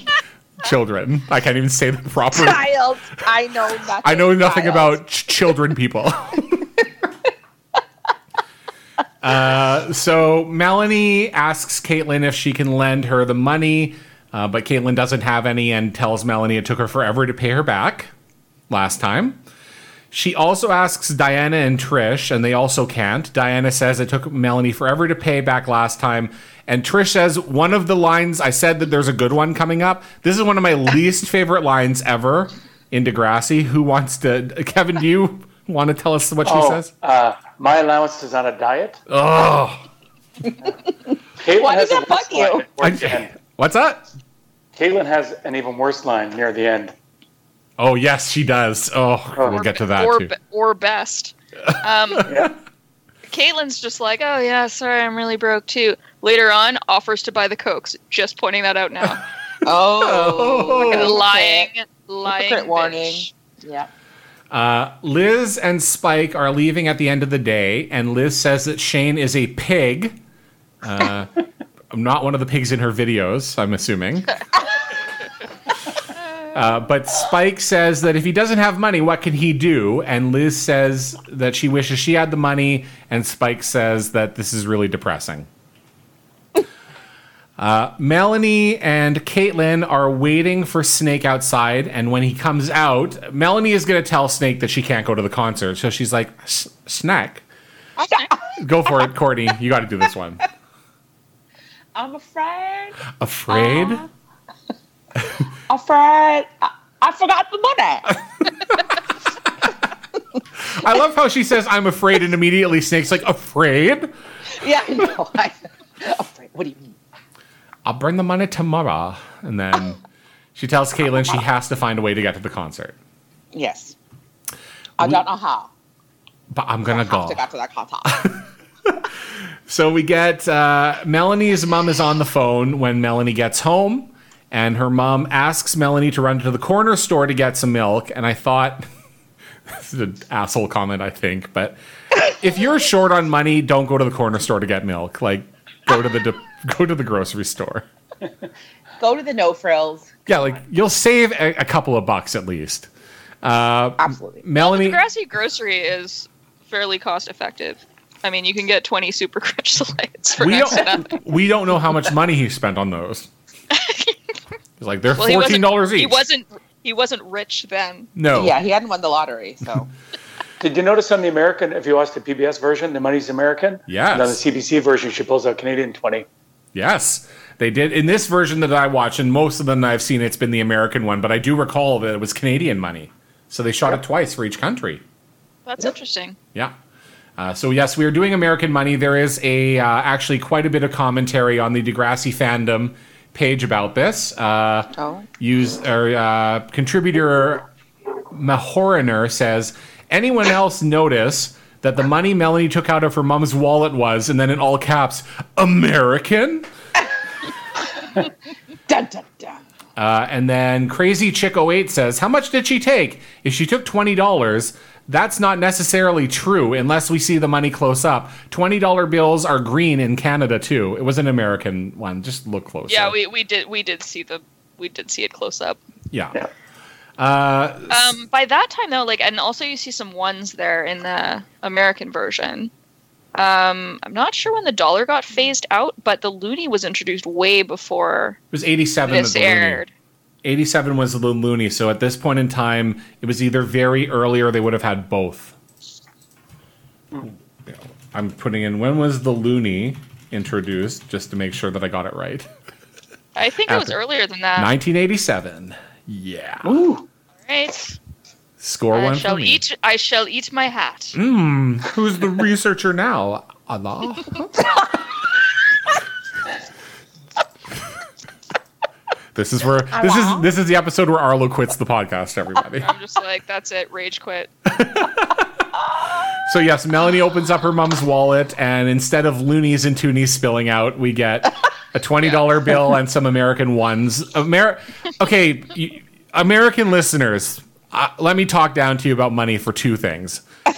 children. I can't even say the proper. Child. I know nothing. I know nothing child. about ch- children people. uh, so Melanie asks Caitlin if she can lend her the money, uh, but Caitlin doesn't have any and tells Melanie it took her forever to pay her back last time. She also asks Diana and Trish, and they also can't. Diana says it took Melanie forever to pay back last time. And Trish says one of the lines, I said that there's a good one coming up. This is one of my least favorite lines ever in Degrassi. Who wants to, Kevin, do you want to tell us what she Oh, says? uh, my allowance is on a diet. Oh, Caitlin Why has does that bug worse line you? towards the end. what's that? Caitlin has an even worse line near the end. Oh, yes, she does. Oh, we'll get to that or, too. or best. Um, Yeah. Caitlin's just like, oh yeah, sorry, I'm really broke too. Later on, offers to buy the cokes. Just pointing that out now. Oh. okay. lying, lying. Hypocrite warning. Yeah. Uh, Liz and Spike are leaving at the end of the day, and Liz says that Shane is a pig. Uh, I'm not one of the pigs in her videos, I'm assuming. Uh, but Spike says that if he doesn't have money, what can he do? And Liz says that she wishes she had the money, and Spike says that this is really depressing. Uh, Melanie and Caitlin are waiting for Snake outside, and when he comes out, Melanie is going to tell Snake that she can't go to the concert. So she's like, "S- "Snack, go for it, Courtney. You got to do this one." I'm afraid. Afraid? Afraid. I, I forgot the money. I love how she says, "I'm afraid," and immediately Snake's like, "Afraid? yeah. I know. I, afraid. What do you mean? I'll bring the money tomorrow." And then she tells Caitlin she has to find a way to get to the concert. Yes. I don't know how. But I'm gonna I have go. to get to that concert. So we get uh, Melanie's mom is on the phone when Melanie gets home, and her mom asks Melanie to run to the corner store to get some milk. And I thought, this is an asshole comment, I think, but if you're short on money, don't go to the corner store to get milk. Like, go to the de- go to the grocery store. Go to the no frills. Yeah, like you'll save a, a couple of bucks at least. Uh, Absolutely. Melanie, Degrassi grocery is fairly cost effective. I mean, you can get 20 Super Crunch Delights for we next don't nothing. we don't know how much money he spent on those. He's like they're Well, fourteen dollars each. He wasn't. He wasn't rich then. no. Yeah, he hadn't won the lottery, so Did you notice on the American, if you watch the PBS version, the money's American? Yes. And on the CBC version, she pulls out Canadian 20. Yes, they did. In this version that I watched, and most of them I've seen, it's been the American one, but I do recall that it was Canadian money. So they shot it twice for each country. That's interesting. Yeah. Uh, so yes, we are doing American money. There is a uh, actually quite a bit of commentary on the Degrassi fandom page about this. Uh, Oh. Use or uh, contributor Mahoriner says, anyone else notice that the money Melanie took out of her mom's wallet was, and then in all caps, American. Dun, dun, dun. Uh, and then Crazy Chick 08 says, How much did she take? If she took $20, that's not necessarily true unless we see the money close up. $20 bills are green in Canada too. It was an American one. Just look close. Yeah, we, we did we did see the we did see it close up. Yeah. Yeah. Uh, Um, by that time though, like, and also you see some ones there in the American version. Um, I'm not sure when the dollar got phased out, but the loonie was introduced way before it was 87 this that the aired. 87 was the loonie. So at this point in time, it was either very early or they would have had both. I'm putting in when was the loonie introduced just to make sure that I got it right. I think it was earlier than that. 1987. Yeah. Right. Score I one shall for me. eat. I shall eat my hat. Mm, who's the researcher now? Allah. this is where this is this is the episode where Arlo quits the podcast. Everybody. I'm just like, that's it. Rage quit. So yes, Melanie opens up her mom's wallet, and instead of loonies and toonies spilling out, we get a twenty dollar bill and some American ones. Amer- okay, y- American listeners, uh, let me talk down to you about money for two things.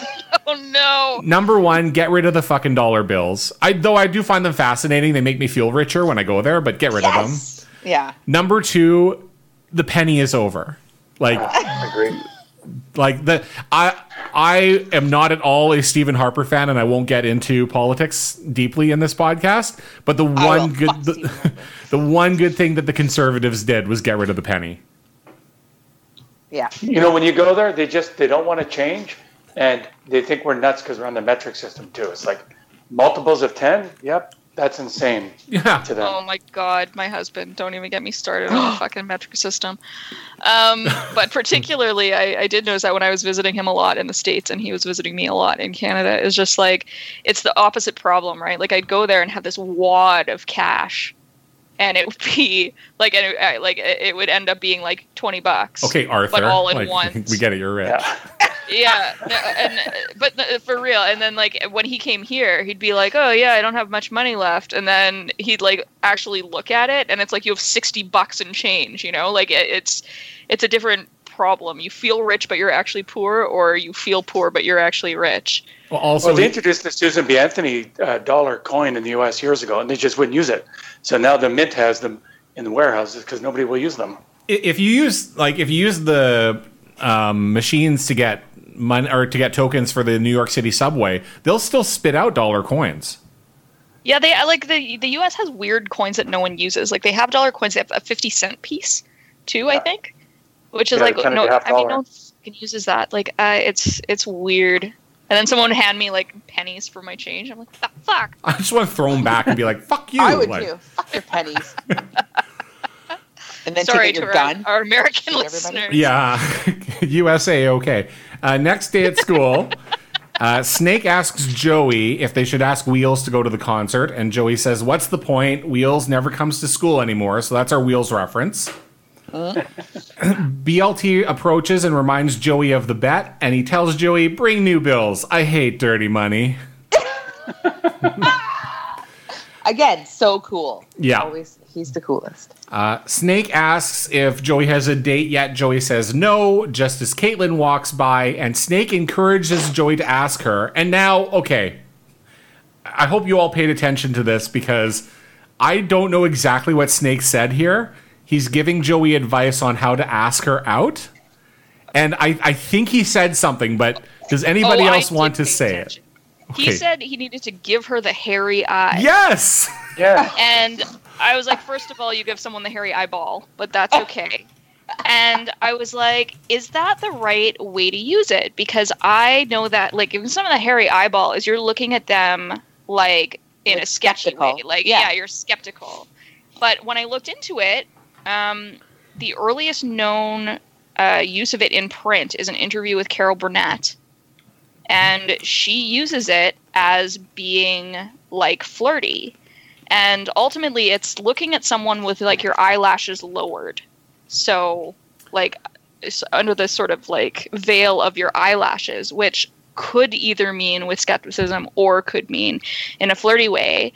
Oh no. Number one, get rid of the fucking dollar bills. I though I do find them fascinating. They make me feel richer when I go there, but get rid of them. Yeah. Number two, the penny is over. Like I Agree. Like the I I am not at all a Stephen Harper fan, and I won't get into politics deeply in this podcast. But the one good the, the one good thing that the conservatives did was get rid of the penny. Yeah. You know, when you go there, they just they don't want to change, and they think we're nuts because we're on the metric system too. It's like multiples of ten. Yep, that's insane Yeah. to them. Oh my god, my husband. Don't even get me started on the fucking metric system. Um, but particularly, I, I did notice that when I was visiting him a lot in the States and he was visiting me a lot in Canada, is just like, it's the opposite problem, right? Like, I'd go there and have this wad of cash. And it would be like, and it, like it it would end up being like twenty bucks. Okay, Arthur. But all in like, one. We get it. You're rich. Yeah. Yeah no, and but for real and then like when he came here he'd be like oh yeah i don't have much money left and then he'd like actually look at it and it's like you have 60 bucks in change you know like it, it's it's a different problem you feel rich but you're actually poor or you feel poor but you're actually rich Well, also, Well, they introduced the Susan B. Anthony uh, dollar coin in the U.S. years ago, and they just wouldn't use it. So now the Mint has them in the warehouses because nobody will use them. if you use like if you use the um, machines to get money or to get tokens for the New York City subway, they'll still spit out dollar coins. yeah they like the the us has weird coins that no one uses like they have dollar coins they have a 50 cent piece too i think which is Yeah, like no half i mean no one fucking uses that like uh, it's it's weird and then someone would hand me like pennies for my change i'm like "The fuck I just want to throw them back and be like, "Fuck you!" I would like, too. Fuck your pennies. and then sorry take to out your our, gun. our american Shoot everybody. listeners Yeah, USA. Okay. Uh, next day at school, uh, Snake asks Joey if they should ask Wheels to go to the concert, and Joey says, "What's the point? Wheels never comes to school anymore." So that's our Wheels reference. BLT approaches and reminds Joey of the bet, and he tells Joey, "Bring new bills. I hate dirty money." Again, so cool. Yeah. Always, he's the coolest. Uh, Snake asks if Joey has a date yet. Joey says no, just as Caitlin walks by, and Snake encourages Joey to ask her. And now, okay, I hope you all paid attention to this because I don't know exactly what Snake said here. He's giving Joey advice on how to ask her out. And I, I think he said something, but does anybody Oh, I else want to say attention. it? he said he needed to give her the hairy eye Yes! Yeah. And I was like, first of all, you give someone the hairy eyeball, but that's okay. And I was like, is that the right way to use it? Because I know that, like, even some of the hairy eyeball is you're looking at them like in Like a sketchy skeptical. way. Like, Yeah. yeah. you're skeptical. But when I looked into it, um, the earliest known uh, use of it in print is an interview with Carol Burnett. And she uses it as being like flirty and ultimately it's looking at someone with like your eyelashes lowered so like under this sort of like veil of your eyelashes which could either mean with skepticism or could mean in a flirty way.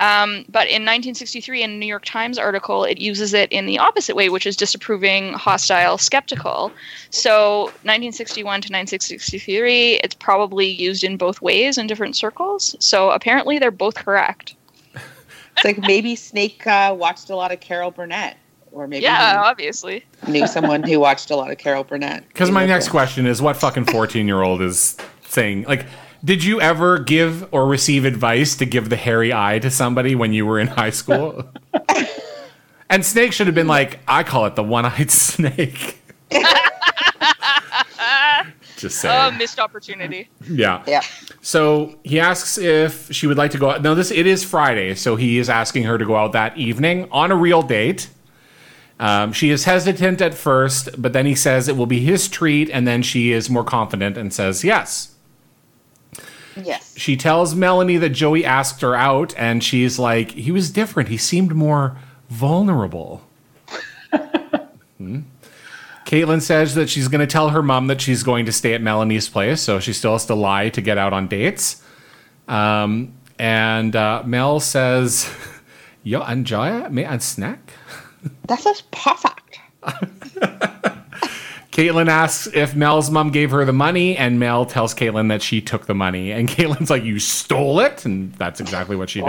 Um, but in 1963, in a New York Times article, it uses it in the opposite way, which is disapproving, hostile, skeptical. So 1961 to 1963, it's probably used in both ways in different circles. So apparently, they're both correct. It's like maybe Snake uh, watched a lot of Carol Burnett, or maybe Yeah, obviously. knew someone who watched a lot of Carol Burnett. Because my next question is what fucking 14 year old is saying? Like, did you ever give or receive advice to give the hairy eye to somebody when you were in high school? and Snake should have been like, I call it the one eyed snake. Just saying. Oh, missed opportunity. yeah. Yeah. So he asks if she would like to go out. Now, this it is Friday, so he is asking her to go out that evening on a real date. Um, she is hesitant at first, but then he says it will be his treat, and then she is more confident and says yes. Yes. She tells Melanie that Joey asked her out, and she's like, he was different. He seemed more vulnerable. Hmm. Caitlin says that she's going to tell her mom that she's going to stay at Melanie's place, so she still has to lie to get out on dates. Um, and uh, Mel says, "Yo, enjoy it, me and snack." That is just perfect. Caitlin asks if Mel's mom gave her the money, and Mel tells Caitlin that she took the money. And Caitlin's like, "You stole it," and that's exactly what she did.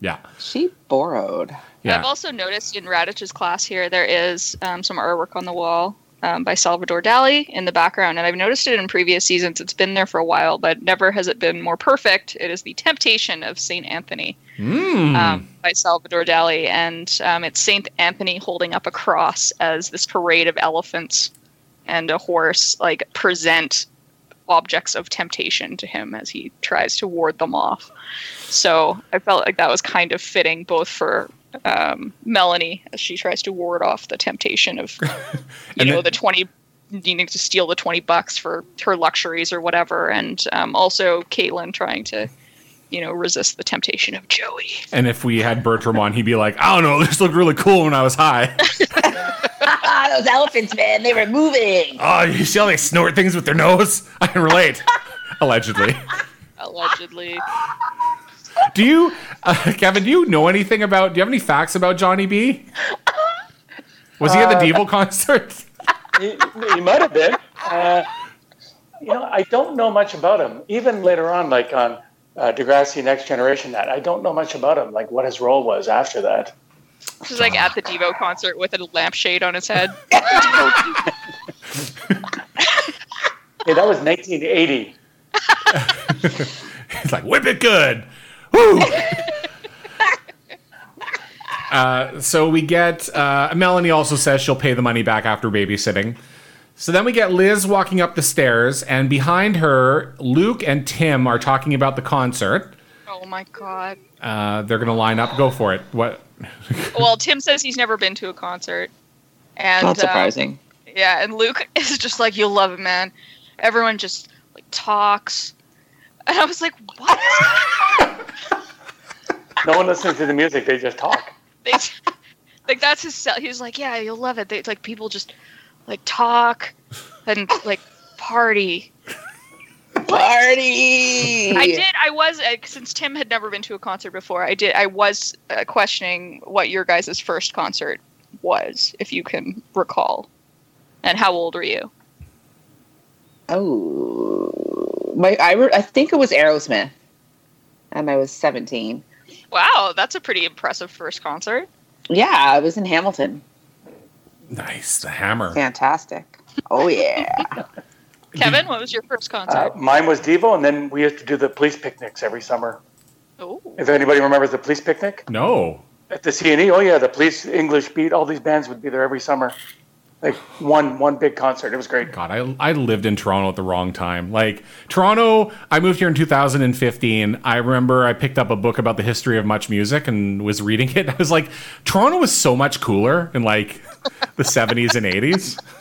Yeah, She borrowed. Yeah. I've also noticed in Raditch's class here there is um, some artwork on the wall um, by Salvador Dali in the background, and I've noticed it in previous seasons. It's been there for a while, but never has it been more perfect. It is the Temptation of Saint Anthony Mm. um, by Salvador Dali, and um, it's Saint Anthony holding up a cross as this parade of elephants and a horse like present objects of temptation to him as he tries to ward them off. So I felt like that was kind of fitting both for um, Melanie as she tries to ward off the temptation of, you know, then- the 20 needing to steal the 20 bucks for her luxuries or whatever. And um, also Caitlin trying to, you know, resist the temptation of Joey. And if we had Bertram on, he'd be like, "I don't know, this looked really cool when I was high." Those elephants, man, they were moving. oh, you see how they snort things with their nose? I can relate. Allegedly. Allegedly. Do you, uh, Kevin? Do you know anything about? Do you have any facts about Johnny B? Was he at the Devo concert? he, he might have been. Uh, you know, I don't know much about him. Even later on, like on uh, Degrassi Next Generation, that I don't know much about him. Like what his role was after that. She's like at the Devo concert with a lampshade on his head. Hey, that was 1980. It's like whip it good. Woo! uh, so we get uh, Melanie also says she'll pay the money back after babysitting. So then we get Liz walking up the stairs, and behind her, Luke and Tim are talking about the concert. Oh my god. Uh, they're gonna line up. Go for it. What? Well, Tim says he's never been to a concert. And Not uh, surprising. yeah, and Luke is just like, You'll love it, man. Everyone just like talks. And I was like, What? No one listens to the music; they just talk. they, like that's his sell. He's like, Yeah, you'll love it. They like people just like talk and like party. Party. I did. I was uh, since Tim had never been to a concert before. I did. I was uh, questioning what your guys' first concert was, if you can recall, and how old were you? Oh, my! I re- I think it was Aerosmith, and I was seventeen. Wow, that's a pretty impressive first concert. Yeah, I was in Hamilton. Nice, the hammer. Fantastic. Oh yeah. Kevin, what was your first Uh, concert? mine was Devo, and then we used to do the police picnics every summer. oh, If anybody remembers the police picnic No. at the CNE, oh yeah, the police English beat. All these bands would be there every summer. Like one one big concert. It was great. God, I, I lived in Toronto at the wrong time. Like, Toronto, I moved here in 2015. I remember I picked up a book about the history of MuchMusic and was reading it. I was like, Toronto was so much cooler in like the 70s and 80s.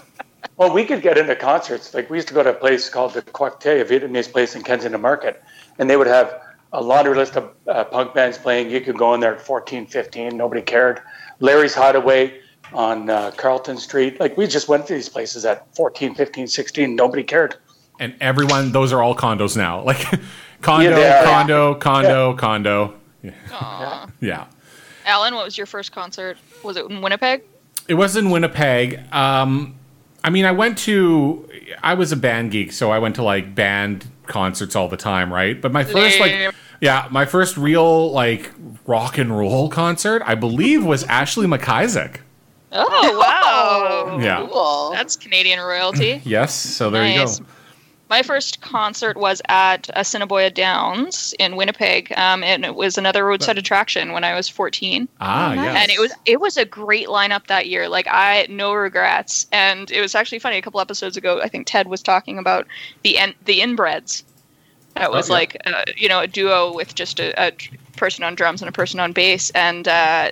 Well, we could get into concerts. Like we used to go to a place called the Quartier, a Vietnamese place in Kensington Market, and they would have a laundry list of uh, punk bands playing. You could go in there at 14, 15, nobody cared. Larry's Hideaway on uh, Carlton Street. Like we just went to these places at 14, 15, 16, nobody cared. and everyone those are all condos now. Like condo, Yeah, they are. condo, condo, condo. Aw. Yeah. Alan, what was your first concert? Was it in Winnipeg? It was in Winnipeg. Um, I mean, I went to. I was a band geek, so I went to like band concerts all the time, right? But my first like, yeah, my first real like rock and roll concert, I believe, was Ashley McIsaac. Oh wow, Yeah. Cool. that's Canadian royalty. Yes. So there Nice. you go. My first concert was at Assiniboia Downs in Winnipeg, um, and it was another roadside attraction when I was 14. Ah, nice. yes. and it was it was a great lineup that year. Like I no regrets, and it was actually funny. A couple episodes ago, I think Ted was talking about the en- the inbreds. That was Oh, yeah. like uh, you know a duo with just a, a person on drums and a person on bass, and uh,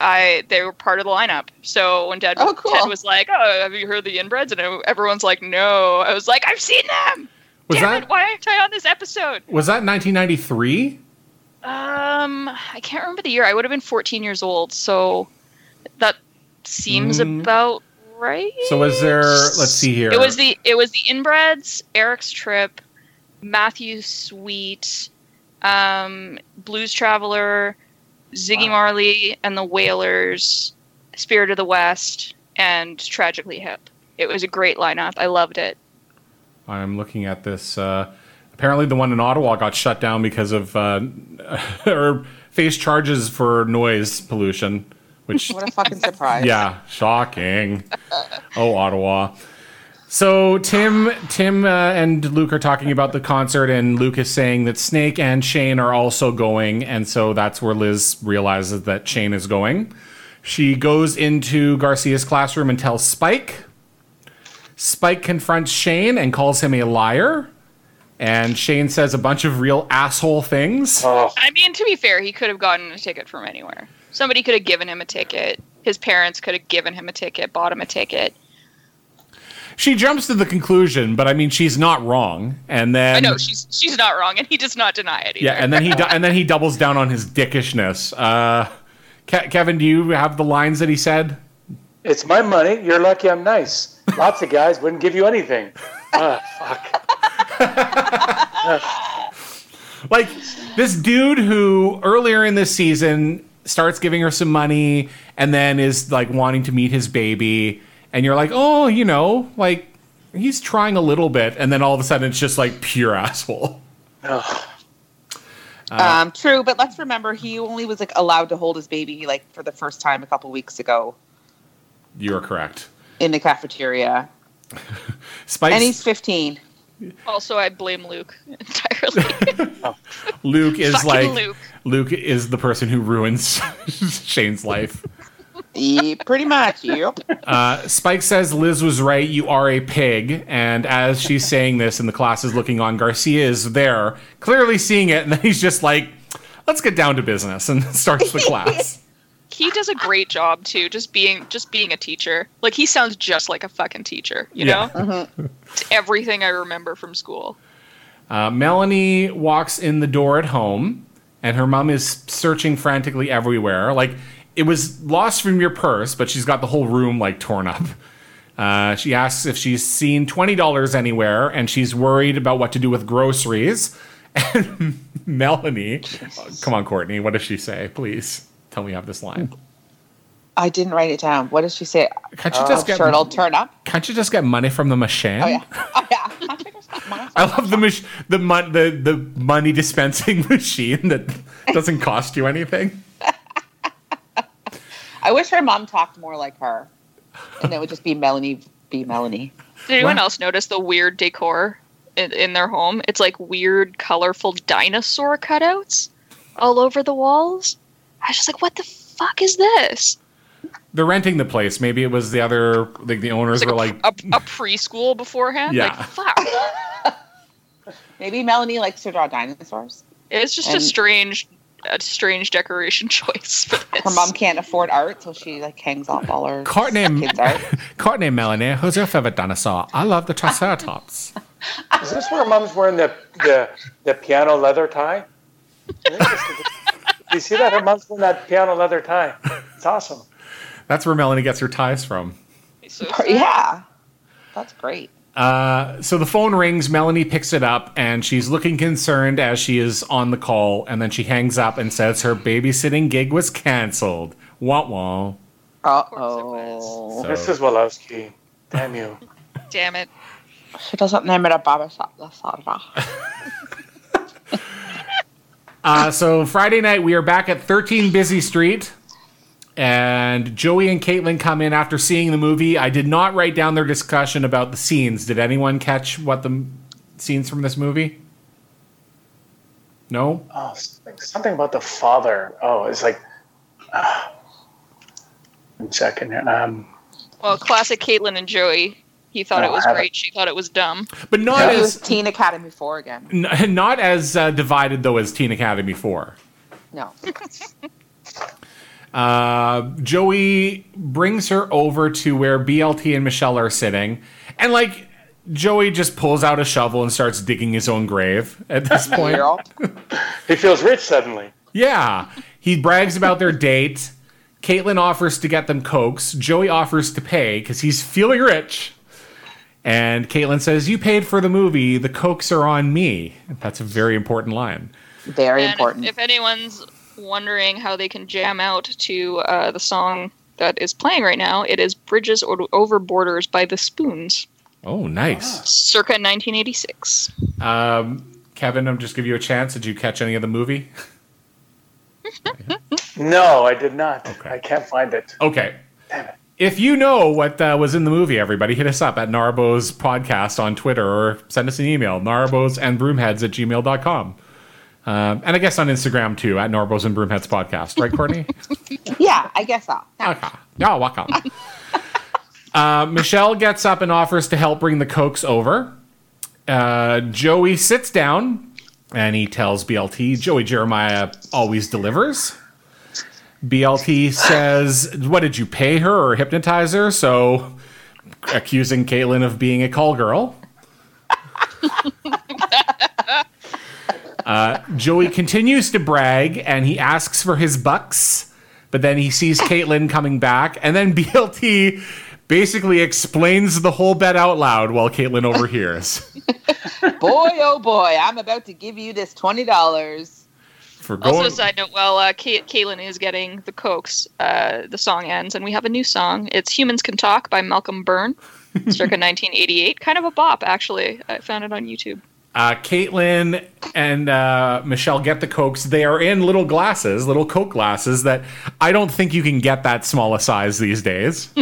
I they were part of the lineup. So when Dad Oh, cool. Ted was like, "Oh, have you heard the inbreds?" and everyone's like, "No," I was like, "I've seen them." Was Damn that it, why aren't I on this episode? was that 1993? Um, I can't remember the year. I would have been 14 years old, so that seems Mm. about right. So was there? Let's see here. It was the it was the inbreds, Eric's trip, Matthew Sweet, um, Blues Traveler, Ziggy Marley and the Wailers, Spirit of the West, and Tragically Hip. It was a great lineup. I loved it. I'm looking at this. Uh, apparently, the one in Ottawa got shut down because of uh, or faced charges for noise pollution. Which, What a fucking surprise. yeah, shocking. Oh, Ottawa. So Tim, Tim, uh, and Luke are talking about the concert, and Luke is saying that Snake and Shane are also going, and so that's where Liz realizes that Shane is going. She goes into Garcia's classroom and tells Spike. Spike confronts Shane and calls him a liar. And Shane says a bunch of real asshole things. Oh, I mean, to be fair, he could have gotten a ticket from anywhere. Somebody could have given him a ticket. His parents could have given him a ticket, bought him a ticket. She jumps to the conclusion, but I mean, she's not wrong. And then I know she's she's not wrong, and he does not deny it. Either. yeah, and then he do- and then he doubles down on his dickishness. Uh, Ke- Kevin, do you have the lines that he said? it's my money. You're lucky I'm nice. Lots of guys wouldn't give you anything. Ah, fuck. Like this dude who earlier in this season starts giving her some money and then is like wanting to meet his baby, and you're like, oh, you know, like he's trying a little bit, and then all of a sudden it's just like pure asshole. Um, true, but let's remember he only was like allowed to hold his baby like for the first time a couple weeks ago You're correct. in the cafeteria, Spice, and he's 15. Also, I blame Luke entirely. Luke is Fucking like Luke. Luke is the person who ruins Shane's life. Yeah, pretty much. Yep. Uh, Spike says Liz was right. You are a pig. And as she's saying this, and the class is looking on, Garcia is there, clearly seeing it, and then he's just like, "Let's get down to business," and starts the class. he does a great job too, just being just being a teacher. Like he sounds just like a fucking teacher. You Yeah. know, it's everything I remember from school. Uh, Melanie walks in the door at home, and her mom is searching frantically everywhere. Like it was lost from your purse, but she's got the whole room like torn up. Uh, she asks if she's seen twenty dollars anywhere, and she's worried about what to do with groceries. And Melanie, come on, Courtney, what does she say? Please tell me you have this line. I didn't write it down. What does she say? Can't you Oh, just get sure, it'll turn up. Can't you just get money from the machine? Oh yeah. Oh yeah. I love the mach- the, mon- the the money dispensing machine that doesn't cost you anything. I wish her mom talked more like her, and it would just be Melanie be Melanie. Did anyone What? else notice the weird decor in, in their home? It's like weird, colorful dinosaur cutouts all over the walls. I was just like, what the fuck is this? They're renting the place. Maybe it was the other like the owners It's were like, like, a, a, a preschool beforehand. Yeah. Like, fuck. Maybe Melanie likes to draw dinosaurs. It's just a strange, a strange decoration choice for this. Her mom can't afford art, so she like hangs off all her Courtney, kids' art. Courtney Melanie, who's your favorite dinosaur? I love the Triceratops. Is this where mom's wearing the, the, the piano leather tie? You see that? Her mom's wearing that piano leather tie. It's awesome. That's where Melanie gets her ties from. So Yeah, that's great. Uh, so the phone rings. Melanie picks it up, and she's looking concerned as she is on the call. And then she hangs up and says her babysitting gig was canceled. Wah wah. Uh course it was. oh. So- Mrs. Walowski. Damn you. Damn it. She doesn't name it a Baba Uh, so Friday night, we are back at 13 Busy Street. And Joey and Caitlin come in after seeing the movie. I did not write down their discussion about the scenes. Did anyone catch what the m- scenes from this movie? No? Oh, something, something about the father. Oh, it's like. Uh, I'm checking here. Um, Well, classic Caitlin and Joey. He thought it was great. She thought it was dumb. But not It was as Teen Academy 4 again. n- not as uh, divided though as Teen Academy 4. No. Uh, Joey brings her over to where BLT and Michelle are sitting, and like Joey just pulls out a shovel and starts digging his own grave at this point. He feels rich suddenly. Yeah. He brags about their date. Caitlin offers to get them cokes. Joey offers to pay because he's feeling rich. And Caitlin says, You paid for the movie. The cokes are on me. That's a very important line. Very and important. If, if anyone's wondering how they can jam out to uh, the song that is playing right now, it is Bridges Over Borders by The Spoons, Oh, nice. circa 1986. Um, Kevin, I'm just give you a chance. Did you catch any of the movie? No, I did not. Okay. I can't find it. Okay. Damn it. If you know what uh, was in the movie, everybody hit us up at Narbo's podcast on Twitter or send us an email, narbos and broomheads at gmail.com. Um, and I guess on Instagram too, at Narbos and Broomheads podcast. Right, Courtney? yeah, I guess so. Okay. Yeah, welcome. uh, Michelle gets up and offers to help bring the Cokes over. Uh, Joey sits down and he tells BLT, Joey Jeremiah always delivers. BLT says, What did you pay her or hypnotize her? So, accusing Caitlin of being a call girl. Uh, Joey continues to brag and he asks for his bucks, but then he sees Caitlin coming back, and then BLT basically explains the whole bet out loud while Caitlin overhears. boy, oh boy, I'm about to give you this $20. For going, Also, a side note, while uh, Kay- Caitlin is getting the Cokes, uh, the song ends, and we have a new song. It's Humans Can Talk by Malcolm Byrne, circa 1988. Kind of a bop, actually. I found it on YouTube. Uh, Caitlin and uh, Michelle get the Cokes. They are in little glasses, little Coke glasses that I don't think you can get that small a size these days.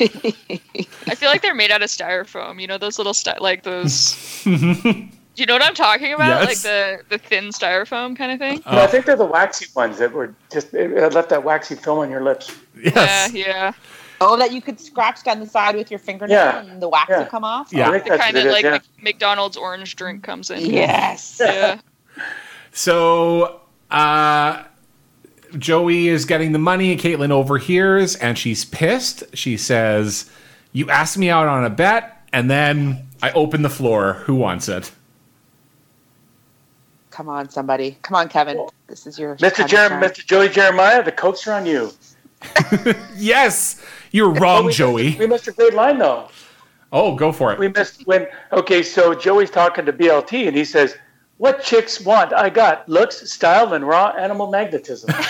I feel like they're made out of styrofoam. You know those little sty- like those. Do you know what I'm talking about? Yes. Like the the thin styrofoam kind of thing. No, I think they're the waxy ones that were just it, it left that waxy film on your lips. Yes. Yeah, yeah. Oh, that you could scratch down the side with your fingernail Yeah. and the wax Yeah. would come off? Yeah. I The kind of it is, like yeah. McDonald's orange drink comes in. Yes. Yeah. So uh, Joey is getting the money, Caitlin overhears, and she's pissed. She says, "You asked me out on a bet, and then I open the floor. Who wants it?" Come on, somebody. Come on, Kevin. This is your Mr. time Jer- Mr. Joey Jeremiah, the cokes are on you. Yes, you're Oh, wrong, we Joey. a- we missed a great line though. Oh, go for it. We missed when. Okay, so Joey's talking to BLT and he says, "What chicks want? I got looks, style, and raw animal magnetism."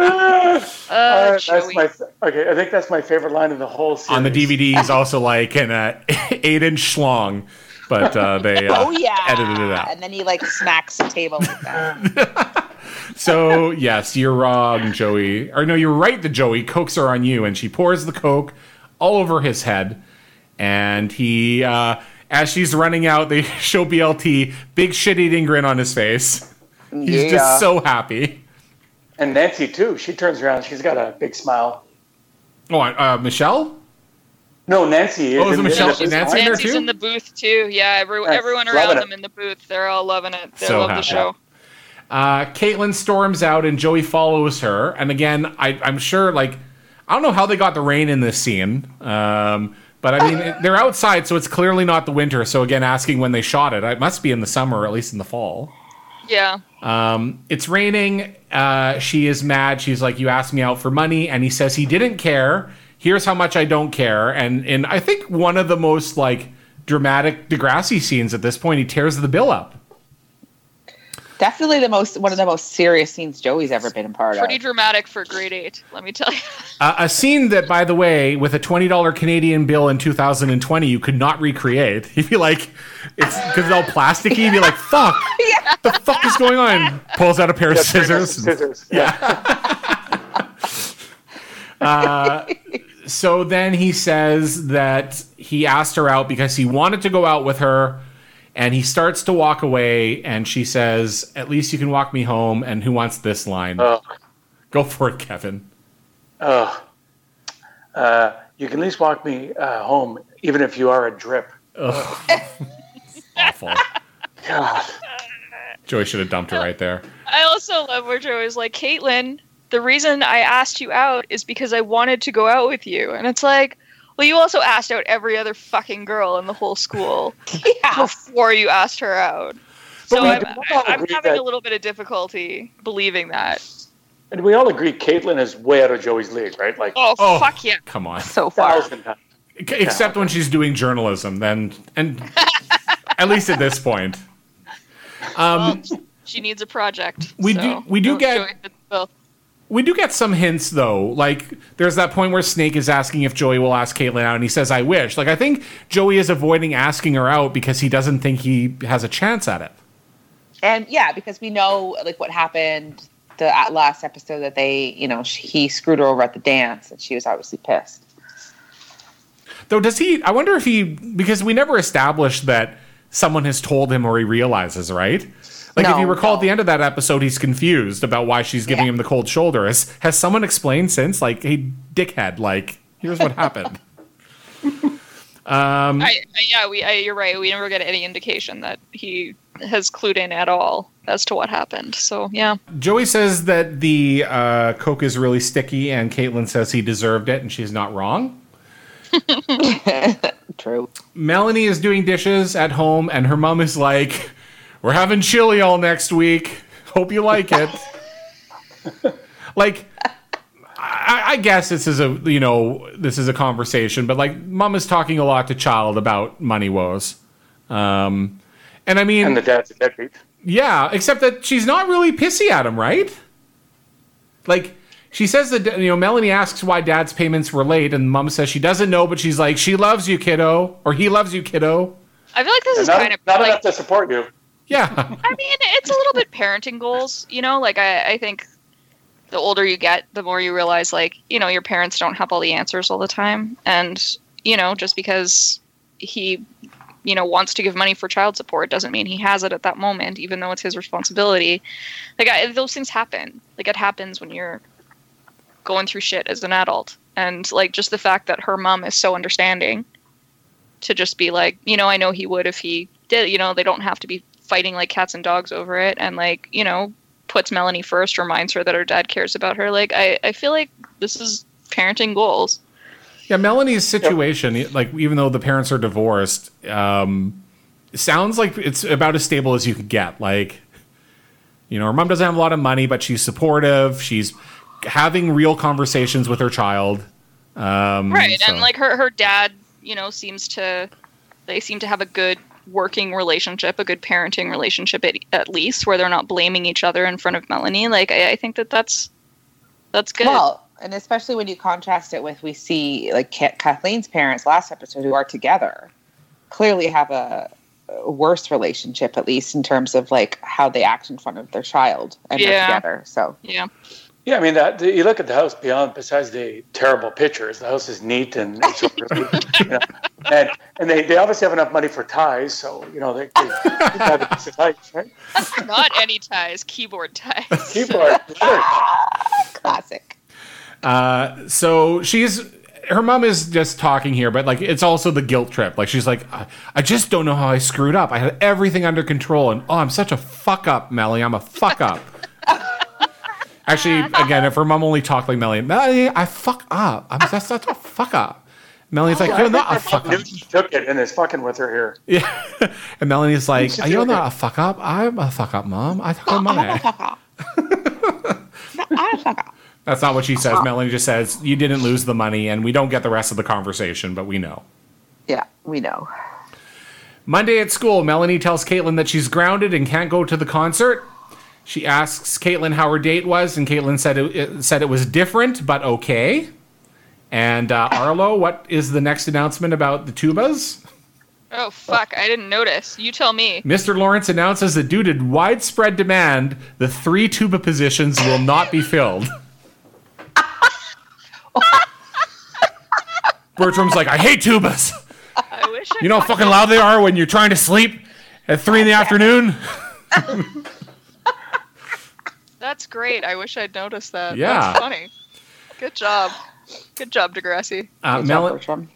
Uh, Uh, that's Joey. my okay. I think that's my favorite line of the whole series. On the DVD, he's also like an uh, eight-inch schlong, but uh, they uh, Oh yeah. edited it out. And then he like smacks the table like that. So yes, you're wrong, Joey. Or no, you're right. The Joey cokes are on you, and she pours the coke all over his head, and he, uh, as she's running out, they show BLT big shit-eating grin on his face. He's Yeah. just so happy. and Nancy too. She turns around. She's got a big smile. Oh, uh, Michelle. No, Nancy. Oh, is in- in Michelle- the- Nancy in there Nancy's too? in the booth too. Yeah, every, Yeah, everyone around them in the booth, they're all loving it. They So love happy. the show. Uh, Caitlin storms out, and Joey follows her. And again, I, I'm sure, like, I don't know how they got the rain in this scene. Um, but I mean, they're outside, so it's clearly not the winter. So again, asking when they shot it, it must be in the summer or at least in the fall. Yeah. Um, it's raining. Uh, she is mad. She's like, "You asked me out for money," and he says he didn't care. Here's how much I don't care. And in I think one of the most like dramatic Degrassi scenes at this point, he tears the bill up. Definitely the most one of the most serious scenes Joey's ever been a part Pretty of. Pretty dramatic for grade eight, let me tell you. Uh, a scene that, by the way, with a twenty dollar Canadian bill in 2020, you could not recreate. You'd be like, it's because it's all plasticky. You'd be like, "Fuck, the fuck is going on?" Pulls out a pair of scissors. Scissors. Yeah. So then he says that he asked her out because he wanted to go out with her, and he starts to walk away, and she says, "At least you can walk me home." And who wants this line? Oh. Go for it, Kevin. Oh. Uh, you can at least walk me uh, home, even if you are a drip. Awful. God. Joey should have dumped her right there. I also love where Joey's like, Caitlin, the reason I asked you out is because I wanted to go out with you. And it's like, well, you also asked out every other fucking girl in the whole school Yeah. before you asked her out. So I'm, I'm having that- a little bit of difficulty believing that. And we all agree Caitlin is way out of Joey's league, right? Like, Oh, Oh, fuck yeah. Come on. So far. thousand times. Except when she's doing journalism, then and at least at this point. Um, She needs a project. We so do- we do get- fits both. We do get some hints though. Like there's that point where Snake is asking if Joey will ask Caitlin out, and he says, "I wish." Like I think Joey is avoiding asking her out because he doesn't think he has a chance at it. And yeah, because we know like what happened the uh, last episode that they, you know, she, he screwed her over at the dance, and she was obviously pissed. Though, does he? I wonder if he because we never established that someone has told him or he realizes, right? Like if you recall at the end of that episode, he's confused about why she's giving Yeah. him the cold shoulder. Has has someone explained since? Like, hey, dickhead, like here's what happened. Um, I, I, yeah, we. I, you're right. We never get any indication that he has clued in at all as to what happened. So yeah, Joey says that the uh, Coke is really sticky, and Caitlin says he deserved it, and she's not wrong. True. Melanie is doing dishes at home, and her mom is like, "We're having chili all next week. Hope you like it." like, I, I guess this is a you know this is a conversation, but like, mom is talking a lot to child about money woes, um, and I mean, And the dad's a deadbeat. yeah, except that she's not really pissy at him, right? Like she says that you know Melanie asks why dad's payments were late, and mom says she doesn't know, but she's like she loves you, kiddo, or he loves you, kiddo. I feel like this And is not, kind of not like enough to support you. Yeah, I mean, it's a little bit parenting goals, you know. Like I, I think the older you get, the more you realize, like you know, your parents don't have all the answers all the time, and you know, just because he, you know, wants to give money for child support doesn't mean he has it at that moment, even though it's his responsibility. Like I, those things happen. Like it happens when you're going through shit as an adult, and like just the fact that her mom is so understanding to just be like, you know, I know he would if he did. You know, they don't have to be fighting like cats and dogs over it, and like, you know, puts Melanie first, reminds her that her dad cares about her. Like, I, I feel like this is parenting goals. yeah. Melanie's situation, like even though the parents are divorced, um, sounds like it's about as stable as you could get. Like, you know, her mom doesn't have a lot of money, but she's supportive. She's having real conversations with her child. Um, Right. so- And like her, her dad, you know, seems to, they seem to have a good working relationship, a good parenting relationship at, at least, where they're not blaming each other in front of Melanie. Like, I, I think that that's, that's good. Well, and especially when you contrast it with we see like Ka- Kathleen's parents last episode who are together, clearly have a, a worse relationship at least in terms of like how they act in front of their child and they're together. So yeah. Yeah, I mean that. You look at the house beyond. Besides the terrible pictures, the house is neat and it's orderly, you know, and and they, they obviously have enough money for ties, so you know they, they have a decent ties, right? Not any ties, keyboard ties. Keyboard, sure. classic. Uh, so she's her mom is just talking here, but like it's also the guilt trip. Like she's like, I, I just don't know how I screwed up. I had everything under control, and oh, I'm such a fuck up, Melly. I'm a fuck up. Actually, again, if her mom only talked like Melanie, Melanie, I fuck up. I'm just such a fuck up. Melanie's like, you're not a fuck up. Newton took it and is fucking with her here. Yeah. and Melanie's like, should you're do not a fuck up. I'm a fuck up, mom. I took her money. That's not what she says. Melanie just says, you didn't lose the money, and we don't get the rest of the conversation, but we know. Yeah, we know. Monday at school, Melanie tells Caitlin that she's grounded and can't go to the concert. She asks Caitlin how her date was, and Caitlin said it, it said it was different but okay. And uh, Arlo, what is the next announcement about the tubas? Oh fuck! I didn't notice. You tell me. Mr. Lawrence announces that due to widespread demand, the three tuba positions will not be filled. Bertram's like, I hate tubas. I wish. I You know how fucking loud they are when you're trying to sleep at three in the afternoon? That's great. I wish I'd noticed that. Yeah. That's funny. Good job. Good job, Degrassi. Uh, Good Mel- Bertram.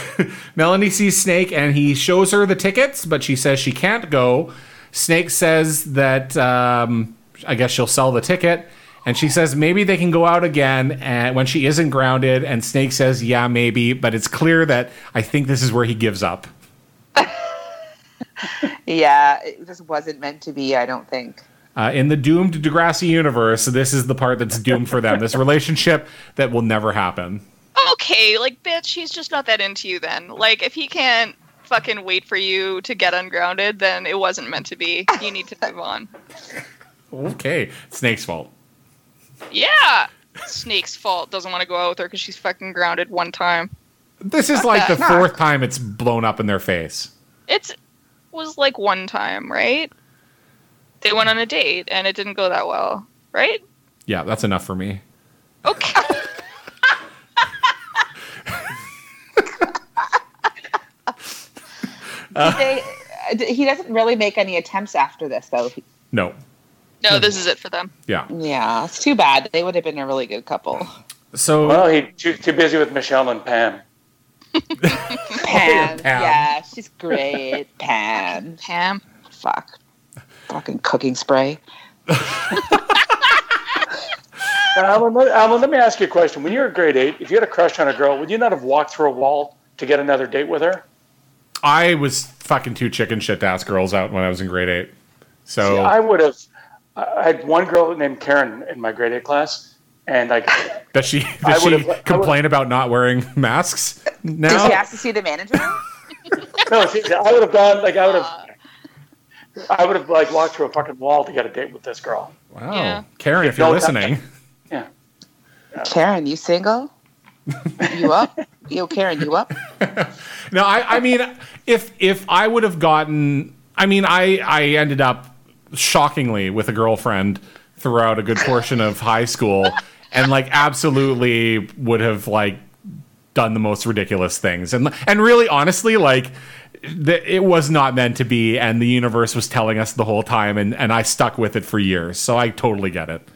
Melanie sees Snake and he shows her the tickets, but she says she can't go. Snake says that um, I guess she'll sell the ticket. And she says maybe they can go out again and when she isn't grounded. And Snake says, yeah, maybe. But it's clear that I think this is where he gives up. Yeah, it just wasn't meant to be. I don't think. Uh, in the doomed Degrassi universe, this is the part that's doomed for them. This relationship that will never happen. Okay, like bitch, he's just not that into you. Then, like, if he can't fucking wait for you to get ungrounded, then it wasn't meant to be. You need to move on. Okay, Snake's fault. Yeah. Snake's fault. Doesn't want to go out with her because she's fucking grounded one time. This is like the that. fourth time it's blown up in their face. It's was like one time, right? They went on a date and it didn't go that well, right? Yeah, that's enough for me. Okay. they, he doesn't really make any attempts after this, though. No. no, this is it for them. Yeah. Yeah, it's too bad. They would have been a really good couple. So Well, he's too, too busy with Michelle and Pam. Pam, Pam. yeah, she's great. Pam, Pam. fuck, fucking cooking spray. Alan, let, Alan, let me ask you a question. When you were in grade eight, if you had a crush on a girl, would you not have walked through a wall to get another date with her? I was fucking too chicken shit to ask girls out when I was in grade eight. So See, I would have. I I had one girl named Karen in my grade eight class, and like, does she I does she complain about not wearing masks Now? Did she ask to see the manager? no, see, I would have gone like I would have. Uh, I would have like walked through a fucking wall to get a date with this girl. Wow, Yeah. Karen, if you're No, listening, Yeah. Karen, you single? You up? Yo, Karen, you up? no, I, I mean, if if I would have gotten, I mean, I I ended up shockingly with a girlfriend throughout a good portion of high school, and like absolutely would have like done the most ridiculous things, and and really honestly, like. Th- It was not meant to be, and the universe was telling us the whole time, and, and I stuck with it for years. So I totally get it.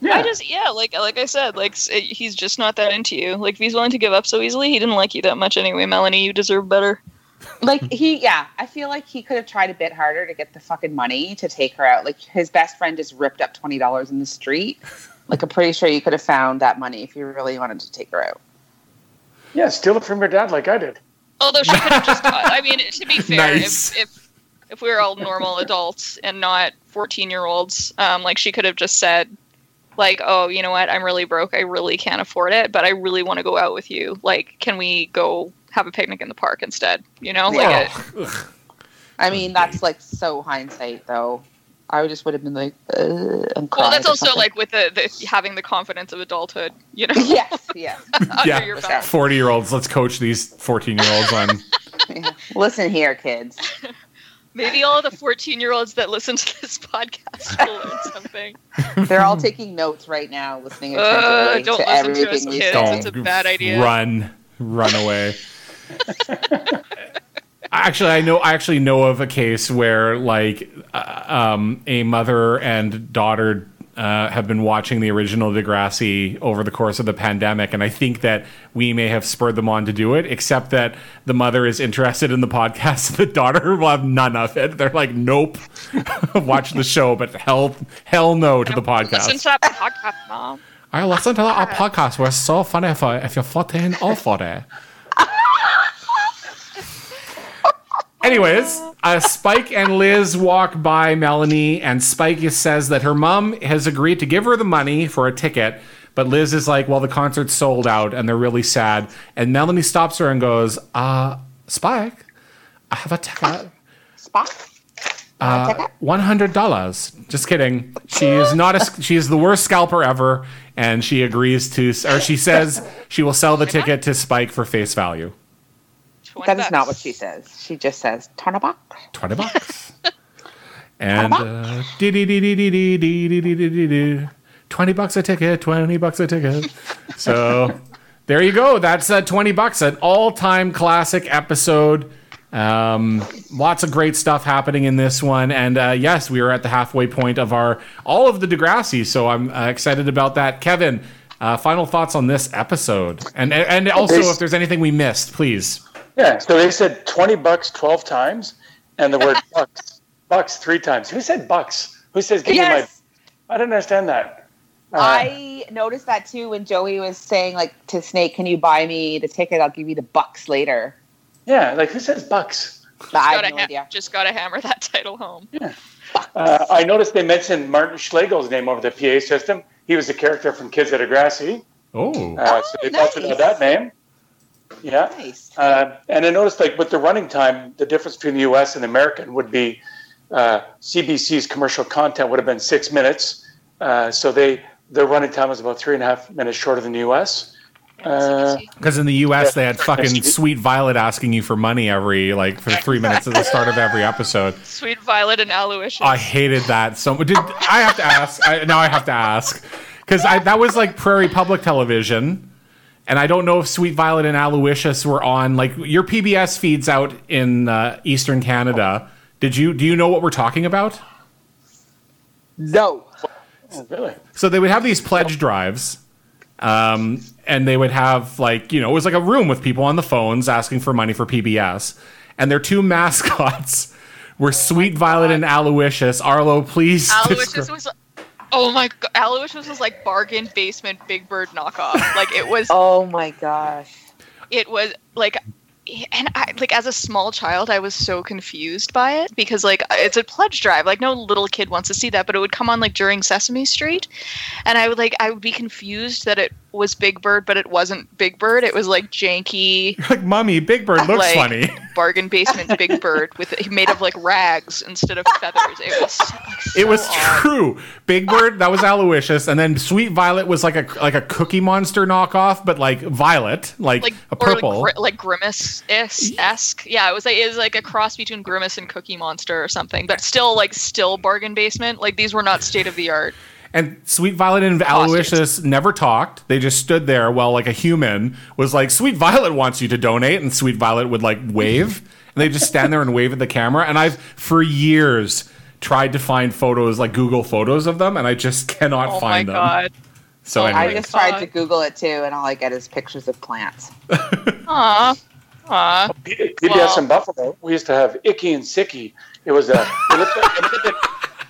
Yeah. I just yeah, like like I said, like s- he's just not that into you. Like if he's willing to give up so easily, he didn't like you that much anyway. Melanie, you deserve better. Like he, yeah, I feel like he could have tried a bit harder to get the fucking money to take her out. Like his best friend just ripped up twenty dollars in the street. Like I'm pretty sure you could have found that money if you really wanted to take her out. Yeah, steal it from your dad like I did. Although she could have just. I mean, to be fair, Nice. if, if if we were all normal adults and not fourteen year olds, um, like she could have just said, like, oh, you know what, I'm really broke. I really can't afford it, but I really want to go out with you. Like, can we go have a picnic in the park instead? You know, like. Yeah. it- I mean, that's like so hindsight, though. I just would have been like, uh, and well, that's also something. like with the, the having the confidence of adulthood, you know, yes, yes. under Yeah. Forty year olds, let's coach these fourteen year olds on. Yeah. Listen here, kids. Maybe all the 14 year olds that listen to this podcast will learn something. They're all taking notes right now, listening Uh, don't to listen to us, everything we kids. It's a bad idea. Run, run away. Actually, I know. I actually know of a case where, like, uh, um, a mother and daughter uh, have been watching the original Degrassi over the course of the pandemic, and I think that we may have spurred them on to do it. Except that the mother is interested in the podcast, and the daughter will have none of it. They're like, "Nope, watch the show, but hell, hell no to the podcast." Listen to that podcast, mom. I listen to that podcast. We're so funny for if you're 14 or 40. Anyways, uh, Spike and Liz walk by Melanie, and Spike says that her mom has agreed to give her the money for a ticket, but Liz is like, "Well, the concert's sold out," and they're really sad. And Melanie stops her and goes, "Uh, Spike, I have a ticket." Spot. Uh, one hundred dollars. Just kidding. She is not a. She is the worst scalper ever, and she agrees to, or she says she will sell the ticket to Spike for face value. That bucks. is not what she says. She just says twenty bucks. Twenty bucks. and uh, twenty bucks a ticket. Twenty bucks a ticket. So there you go. That's uh, twenty bucks. An all-time classic episode. Um, lots of great stuff happening in this one, and uh, yes, we are at the halfway point of our all of the Degrassi. So I'm uh, excited about that. Kevin, uh, final thoughts on this episode, and and also there's, if there's anything we missed, please. Yeah, so they said 20 bucks 12 times and the word bucks, bucks three times. Who said bucks? Who says give Yes. me my I didn't understand that. Uh, I noticed that too when Joey was saying like to Snake, "Can you buy me the ticket? I'll give you the bucks later." yeah, like who says bucks? But I Gotta no ha- idea. Just gotta hammer that title home. Uh, I noticed they mentioned Martin Schlegel's name over the PA system. He was a character from Kids at Degrassi. Oh, Uh, so they nice. mentioned that name. Yeah. Nice. Uh, and I noticed, like, with the running time, the difference between the U.S. and American would be uh, CBC's commercial content would have been six minutes. Uh, so they their running time was about three and a half minutes shorter than the U.S. Uh, Because in the U.S. they had fucking Sweet Violet asking you for money every like for three minutes at the start of every episode. Sweet Violet and Aloysius. I hated that so. Did I have to ask? I, now I have to ask because that was like Prairie Public Television, and I don't know if Sweet Violet and Aloysius were on like your PBS feeds out in uh, Eastern Canada. Did you do you know what we're talking about? No. oh, really? So they would have these pledge drives, um, and they would have like you know it was like a room with people on the phones asking for money for PBS, and their two mascots were Sweet Violet and Aloysius. Arlo, please. Aloysius descri- was. Oh my god, Aloysius was like bargain basement Big Bird knockoff. Like it was, Oh my gosh. it was like, and I like as a small child, I was so confused by it because like it's a pledge drive. Like no little kid wants to see that, but it would come on like during Sesame Street, and I would like I would be confused that it was Big Bird, but it wasn't Big Bird. It was like janky like, mummy, Big Bird looks like, funny. bargain basement Big Bird with made of like rags instead of feathers. It was. Like, so It was odd. true. Big Bird, that was Aloysius, and then Sweet Violet was like a like a Cookie Monster knockoff, but like violet, like, like a purple. like, gri- like grimace esque. Yeah, it was like it was like a cross between grimace and Cookie Monster or something, but still like still bargain basement. Like these were not state of the art. And Sweet Violet and Aloysius never talked. They just stood there while like a human was like, Sweet Violet wants you to donate, and Sweet Violet would like wave. And they just stand there and wave at the camera. And I've for years tried to find photos, like Google photos of them, and I just cannot Oh my find them. god. So Oh my I just tried to Google it too, and all I get is pictures of plants. Aw. Aw. P- PBS Well- in Buffalo, we used to have Icky and Sicky. It was a. They, like, they, might have been,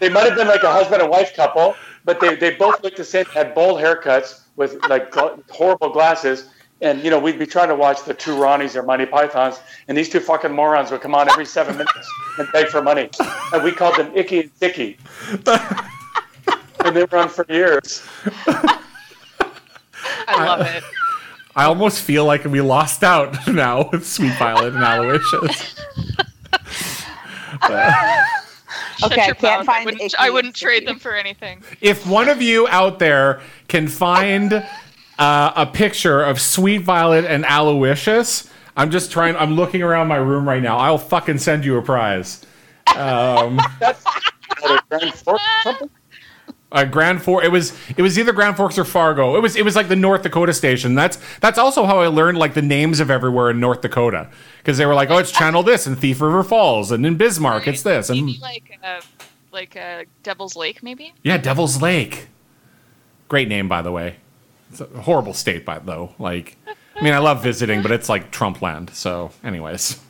they might have been like a husband and wife couple, but they, they both looked the same. Had bold haircuts with like horrible glasses, and you know we'd be trying to watch the two Ronnies or Monty Pythons, and these two fucking morons would come on every seven minutes and beg for money, and we called them Icky and Sicky. and they were on for years. I love it. I almost feel like we lost out now with Sweet Violet and Aloysius. Shut Okay, I your can't mouth. I find wouldn't, I wouldn't trade them for anything. if one of you out there can find uh, a picture of Sweet Violet and Aloysius, I'm just trying. I'm looking around my room right now. I'll fucking send you a prize. Um, That's uh, Grand Forks. It was. It was either Grand Forks or Fargo. It was. It was like the North Dakota station. That's. That's also how I learned like the names of everywhere in North Dakota because they were like, oh, it's Channel this and Thief River Falls and in Bismarck it's this and Maybe like uh, like uh, Devil's Lake, maybe. Yeah, Devil's Lake. Great name, by the way. It's a horrible state, by though. Like, I mean, I love visiting, but it's like Trump land. So, anyways,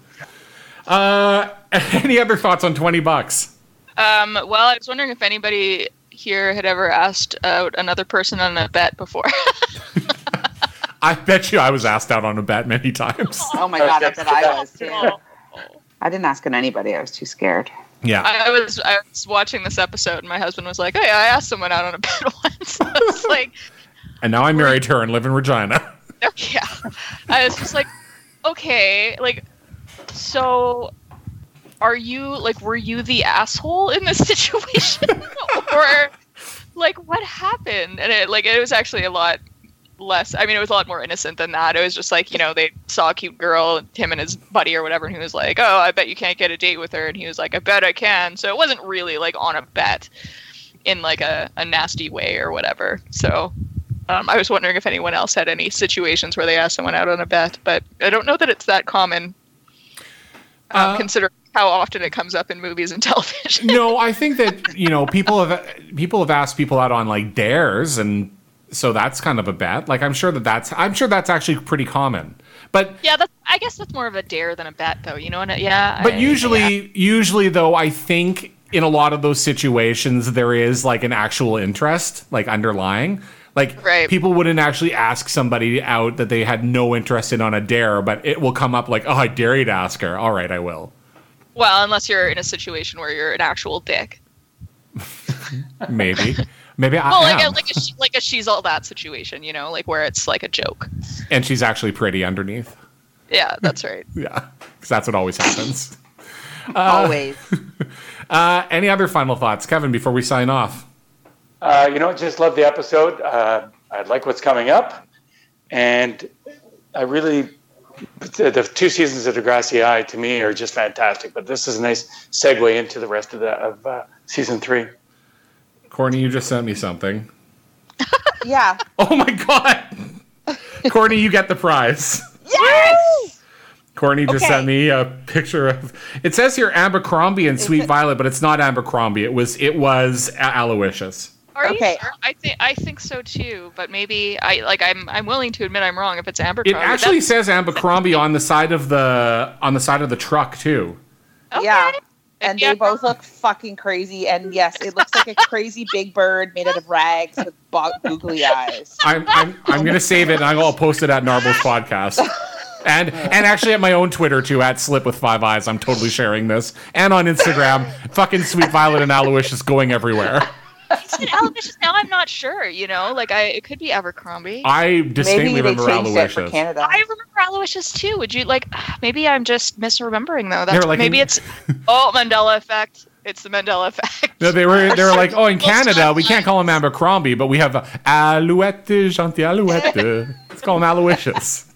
uh, any other thoughts on twenty bucks? Um, well, I was wondering if anybody here had ever asked out another person on a bet before. I bet you I was asked out on a bet many times. Oh my god, I bet I was too. I didn't ask on anybody. I was too scared. Yeah. I was I was watching this episode and my husband was like, "Hey, I asked someone out on a bet once." I was like, and now I'm married to her and live in Regina. yeah. I was just like, okay, like, so are you like, were you the asshole in this situation, or like, what happened? And it like it was actually a lot less. I mean, it was a lot more innocent than that. It was just like you know they saw a cute girl, him and his buddy or whatever, and he was like, oh, I bet you can't get a date with her, and he was like, I bet I can. So it wasn't really like on a bet in like a, a nasty way or whatever. So um, I was wondering if anyone else had any situations where they asked someone out on a bet, but I don't know that it's that common, um, Uh, considering how often it comes up in movies and television. no, I think that you know people have people have asked people out on like dares, and so that's kind of a bet. Like I'm sure that that's I'm sure that's actually pretty common. But yeah, that's, I guess that's more of a dare than a bet, though. You know what? I- Yeah. but I- usually yeah. usually though I think in a lot of those situations there is like an actual interest like underlying. Like Right. people wouldn't actually ask somebody out that they had no interest in on a dare, but it will come up like, "Oh, I dare you to ask her." All right, I will. Well, unless you're in a situation where you're an actual dick. Maybe. Maybe I Well, like a, like a like a she's all that situation, you know, like where it's like a joke. and she's actually pretty underneath. Yeah, that's right. Yeah, because that's what always happens. Always. Uh, any other final thoughts, Kevin, before we sign off? Uh, you know, just love the episode. Uh, I like what's coming up, and I really the, the two seasons of Degrassi High to me are just fantastic. But this is a nice segue into the rest of the of uh, season three. Courtney, you just sent me something. yeah. Oh my god, Courtney, you get the prize. Yes. Courtney just Okay. sent me a picture of. It says here Abercrombie and Sweet Violet, but it's not Abercrombie. It was it was A- Aloysius. Are Okay. you sure? I think I think so too, but maybe I like I'm I'm willing to admit I'm wrong if it's Amber. It actually That's- says Abercrombie on the side of the on the side of the truck too. okay. Yeah. And Yeah. they both look fucking crazy. And yes, it looks like a crazy big bird made out of rags with bo- googly eyes. I'm I'm I'm gonna save it and I'll post it at Narbos podcast. And and actually at my own Twitter too, at Slip with Five Eyes. I'm totally sharing this. And on Instagram, fucking Sweet Violet and Aloysius going everywhere. You said Aloysius. Now I'm not sure. You know, like I it could be Abercrombie. I distinctly Maybe remember changed for Aloysius. Canada. I remember Aloysius too. Would you like? Maybe I'm just misremembering though. They That's were like maybe in- it's oh Mandela effect. It's the Mandela effect. No, they were they were like, oh, in Canada we can't call him Abercrombie, but we have Alouette, gentil Alouette. Let's call him Aloysius.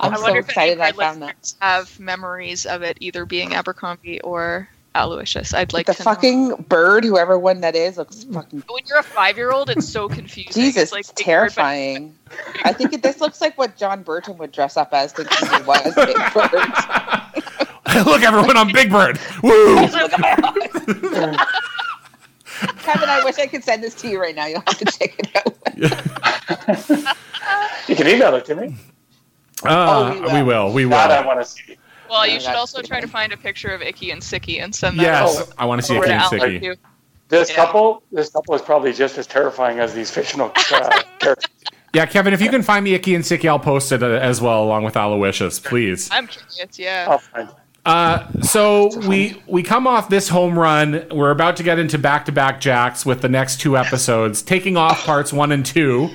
I'm I so wonder if excited I found that. have memories of it either being Abercrombie or Aloysius. I'd like the to know. fucking bird, whoever one that is, looks fucking When you're a five year old, it's so confusing. Jesus, it's like it's Bird, terrifying. I think it, this looks like what John Burton would dress up as thinking he was Big Bird. Look, everyone I'm Big Bird. Woo! Look at my eyes. Kevin, I wish I could send this to you right now. You'll have to check it out. You can email it to me. Uh, we we will. will. We will. That I want to see. Well, you should also try to find a picture of Icky and Sicky and send that Yes, over, I want to see a over to King Alan too. This Yeah. couple, this couple is probably just as terrifying as these fictional uh, characters. Yeah, Kevin, if you can find me Icky and Sicky, I'll post it uh, as well along with Aloysius, please. I'm curious. Yeah. I'll find. Uh, so we we come off this home run. We're about to get into back to back jacks with the next two episodes, taking off parts one and two.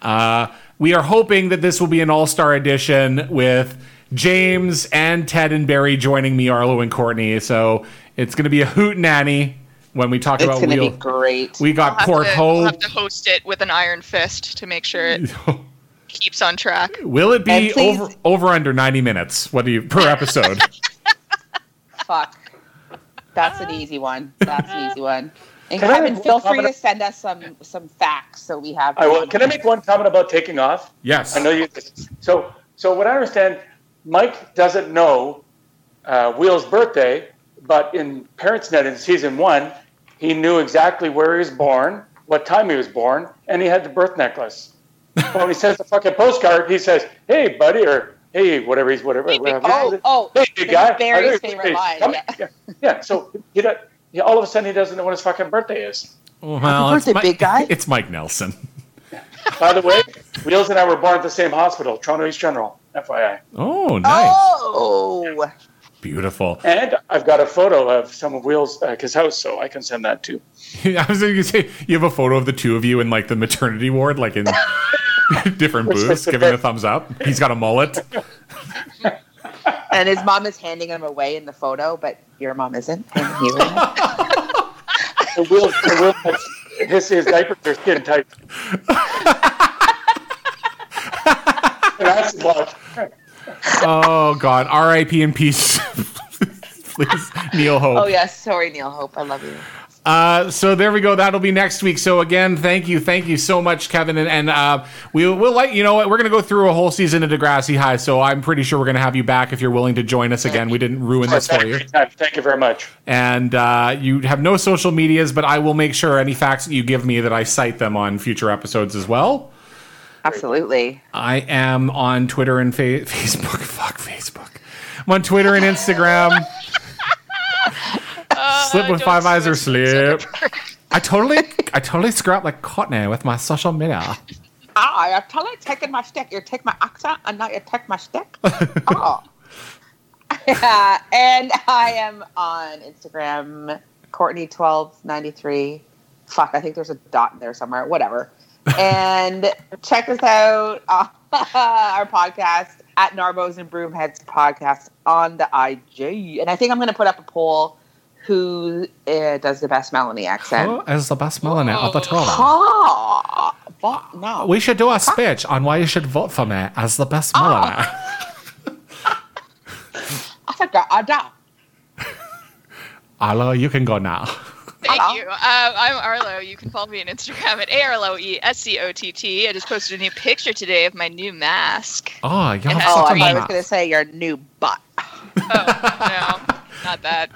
Uh, we are hoping that this will be an all star edition with James and Ted and Barry joining me, Arlo and Courtney. So it's going to be a hoot nanny when we talk It's about going to be great. We got We'll have, Port to, we'll Hope. have to host it with an iron fist to make sure it keeps on track. Will it be please- over over under ninety minutes? What do you per episode? Fuck. That's an easy one. That's an easy one. And Can Kevin, make feel free to send us some some facts so we have. I will. Can I make one comment about taking off? yes. I know you. So, so what I understand, Mike doesn't know uh, Wheels' birthday, but in Parents' ParentsNet in season one, he knew exactly where he was born, what time he was born, and he had the birth necklace. But when he says the fucking postcard, he says, "Hey, buddy," or "Hey, whatever he's whatever." whatever. Oh, oh, hey, big this guy. Barry's I know your favorite line, yeah. yeah. yeah. So he, don't- he all of a sudden he doesn't know what his fucking birthday is. Well, Happy it's birthday, big guy. It's Mike Nelson. By the way, Wheels and I were born at the same hospital, Toronto East General. FYI. Oh, nice. Oh, Beautiful. And I've got a photo of some of Wheels' uh, his house, so I can send that too. I was going to say, you have a photo of the two of you in like the maternity ward, like in different booths, was the giving a thumbs up. He's got a mullet. and his mom is handing him away in the photo, but your mom isn't. And he is. The Will, the Will his, his diapers are skin tight. And that's what. Oh, God. R.I.P. in peace. Please, Neil Hope. oh yes, sorry, Neil Hope, I love you. Uh, so there we go. That'll be next week. So again, thank you, thank you so much, Kevin. And, and uh, we'll we'll like you know what we're gonna go through a whole season of Degrassi High. So I'm pretty sure we're gonna have you back if you're willing to join us again. We didn't ruin this for you. Thank you very much. And uh, you have no social medias, but I will make sure any facts that you give me that I cite them on future episodes as well. Absolutely. I am on Twitter and fa- Facebook. Fuck Facebook. I'm on Twitter and Instagram. slip with five eyes or slip. I totally, I totally screw up like Courtney with my social media. Ah, you're totally taking my stick. You take my accent, and now you take my stick. oh. Yeah, and I am on Instagram, Courtney1293. Fuck, I think there's a dot in there somewhere. Whatever. And check us out on our podcast at Narbos and Broomheads podcast on the IG. And I think I'm going to put up a poll who uh, does the best Melanie accent. Who is the best Melanie of the two of them? Ah, fuck, no. We should do a speech on why you should vote for me as the best millionaire. I forgot. I don't. Arlo, you can go now. Thank Hello. you. Uh, I'm Arlo. You can follow me on Instagram at A-R-L-O-E-S-C-O-T-T. I just posted a new picture today of my new mask. Oh, you have Oh, such thought I was going to say your new butt. Oh, no. Not that.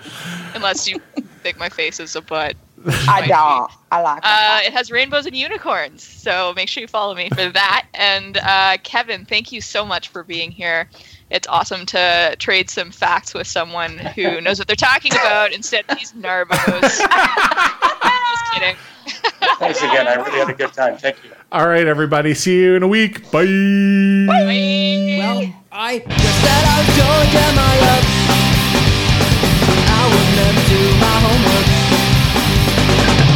Unless you think my face is a butt. I don't. I like Uh, it. it has rainbows and unicorns, so make sure you follow me for that. And uh, Kevin, thank you so much for being here. It's awesome to trade some facts with someone who knows what they're talking about instead of these narbos. Just kidding. Thanks again. I really had a good time. Thank you. All right, everybody. See you in a week. Bye. Bye. I just said I was Joey Jeremiah. I would never do my homework.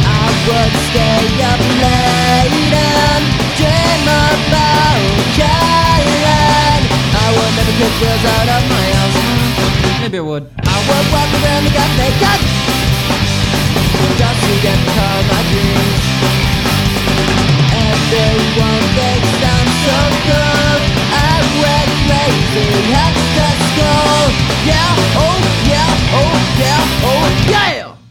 I would stay up late and dream about Caroline. Would never girls out of my house. Maybe I would. I would walk around the cafe cut. Just to get caught my dreams. Everyone thinks I'm so cool. I went crazy at the school. Yeah, oh yeah, oh yeah, oh yeah.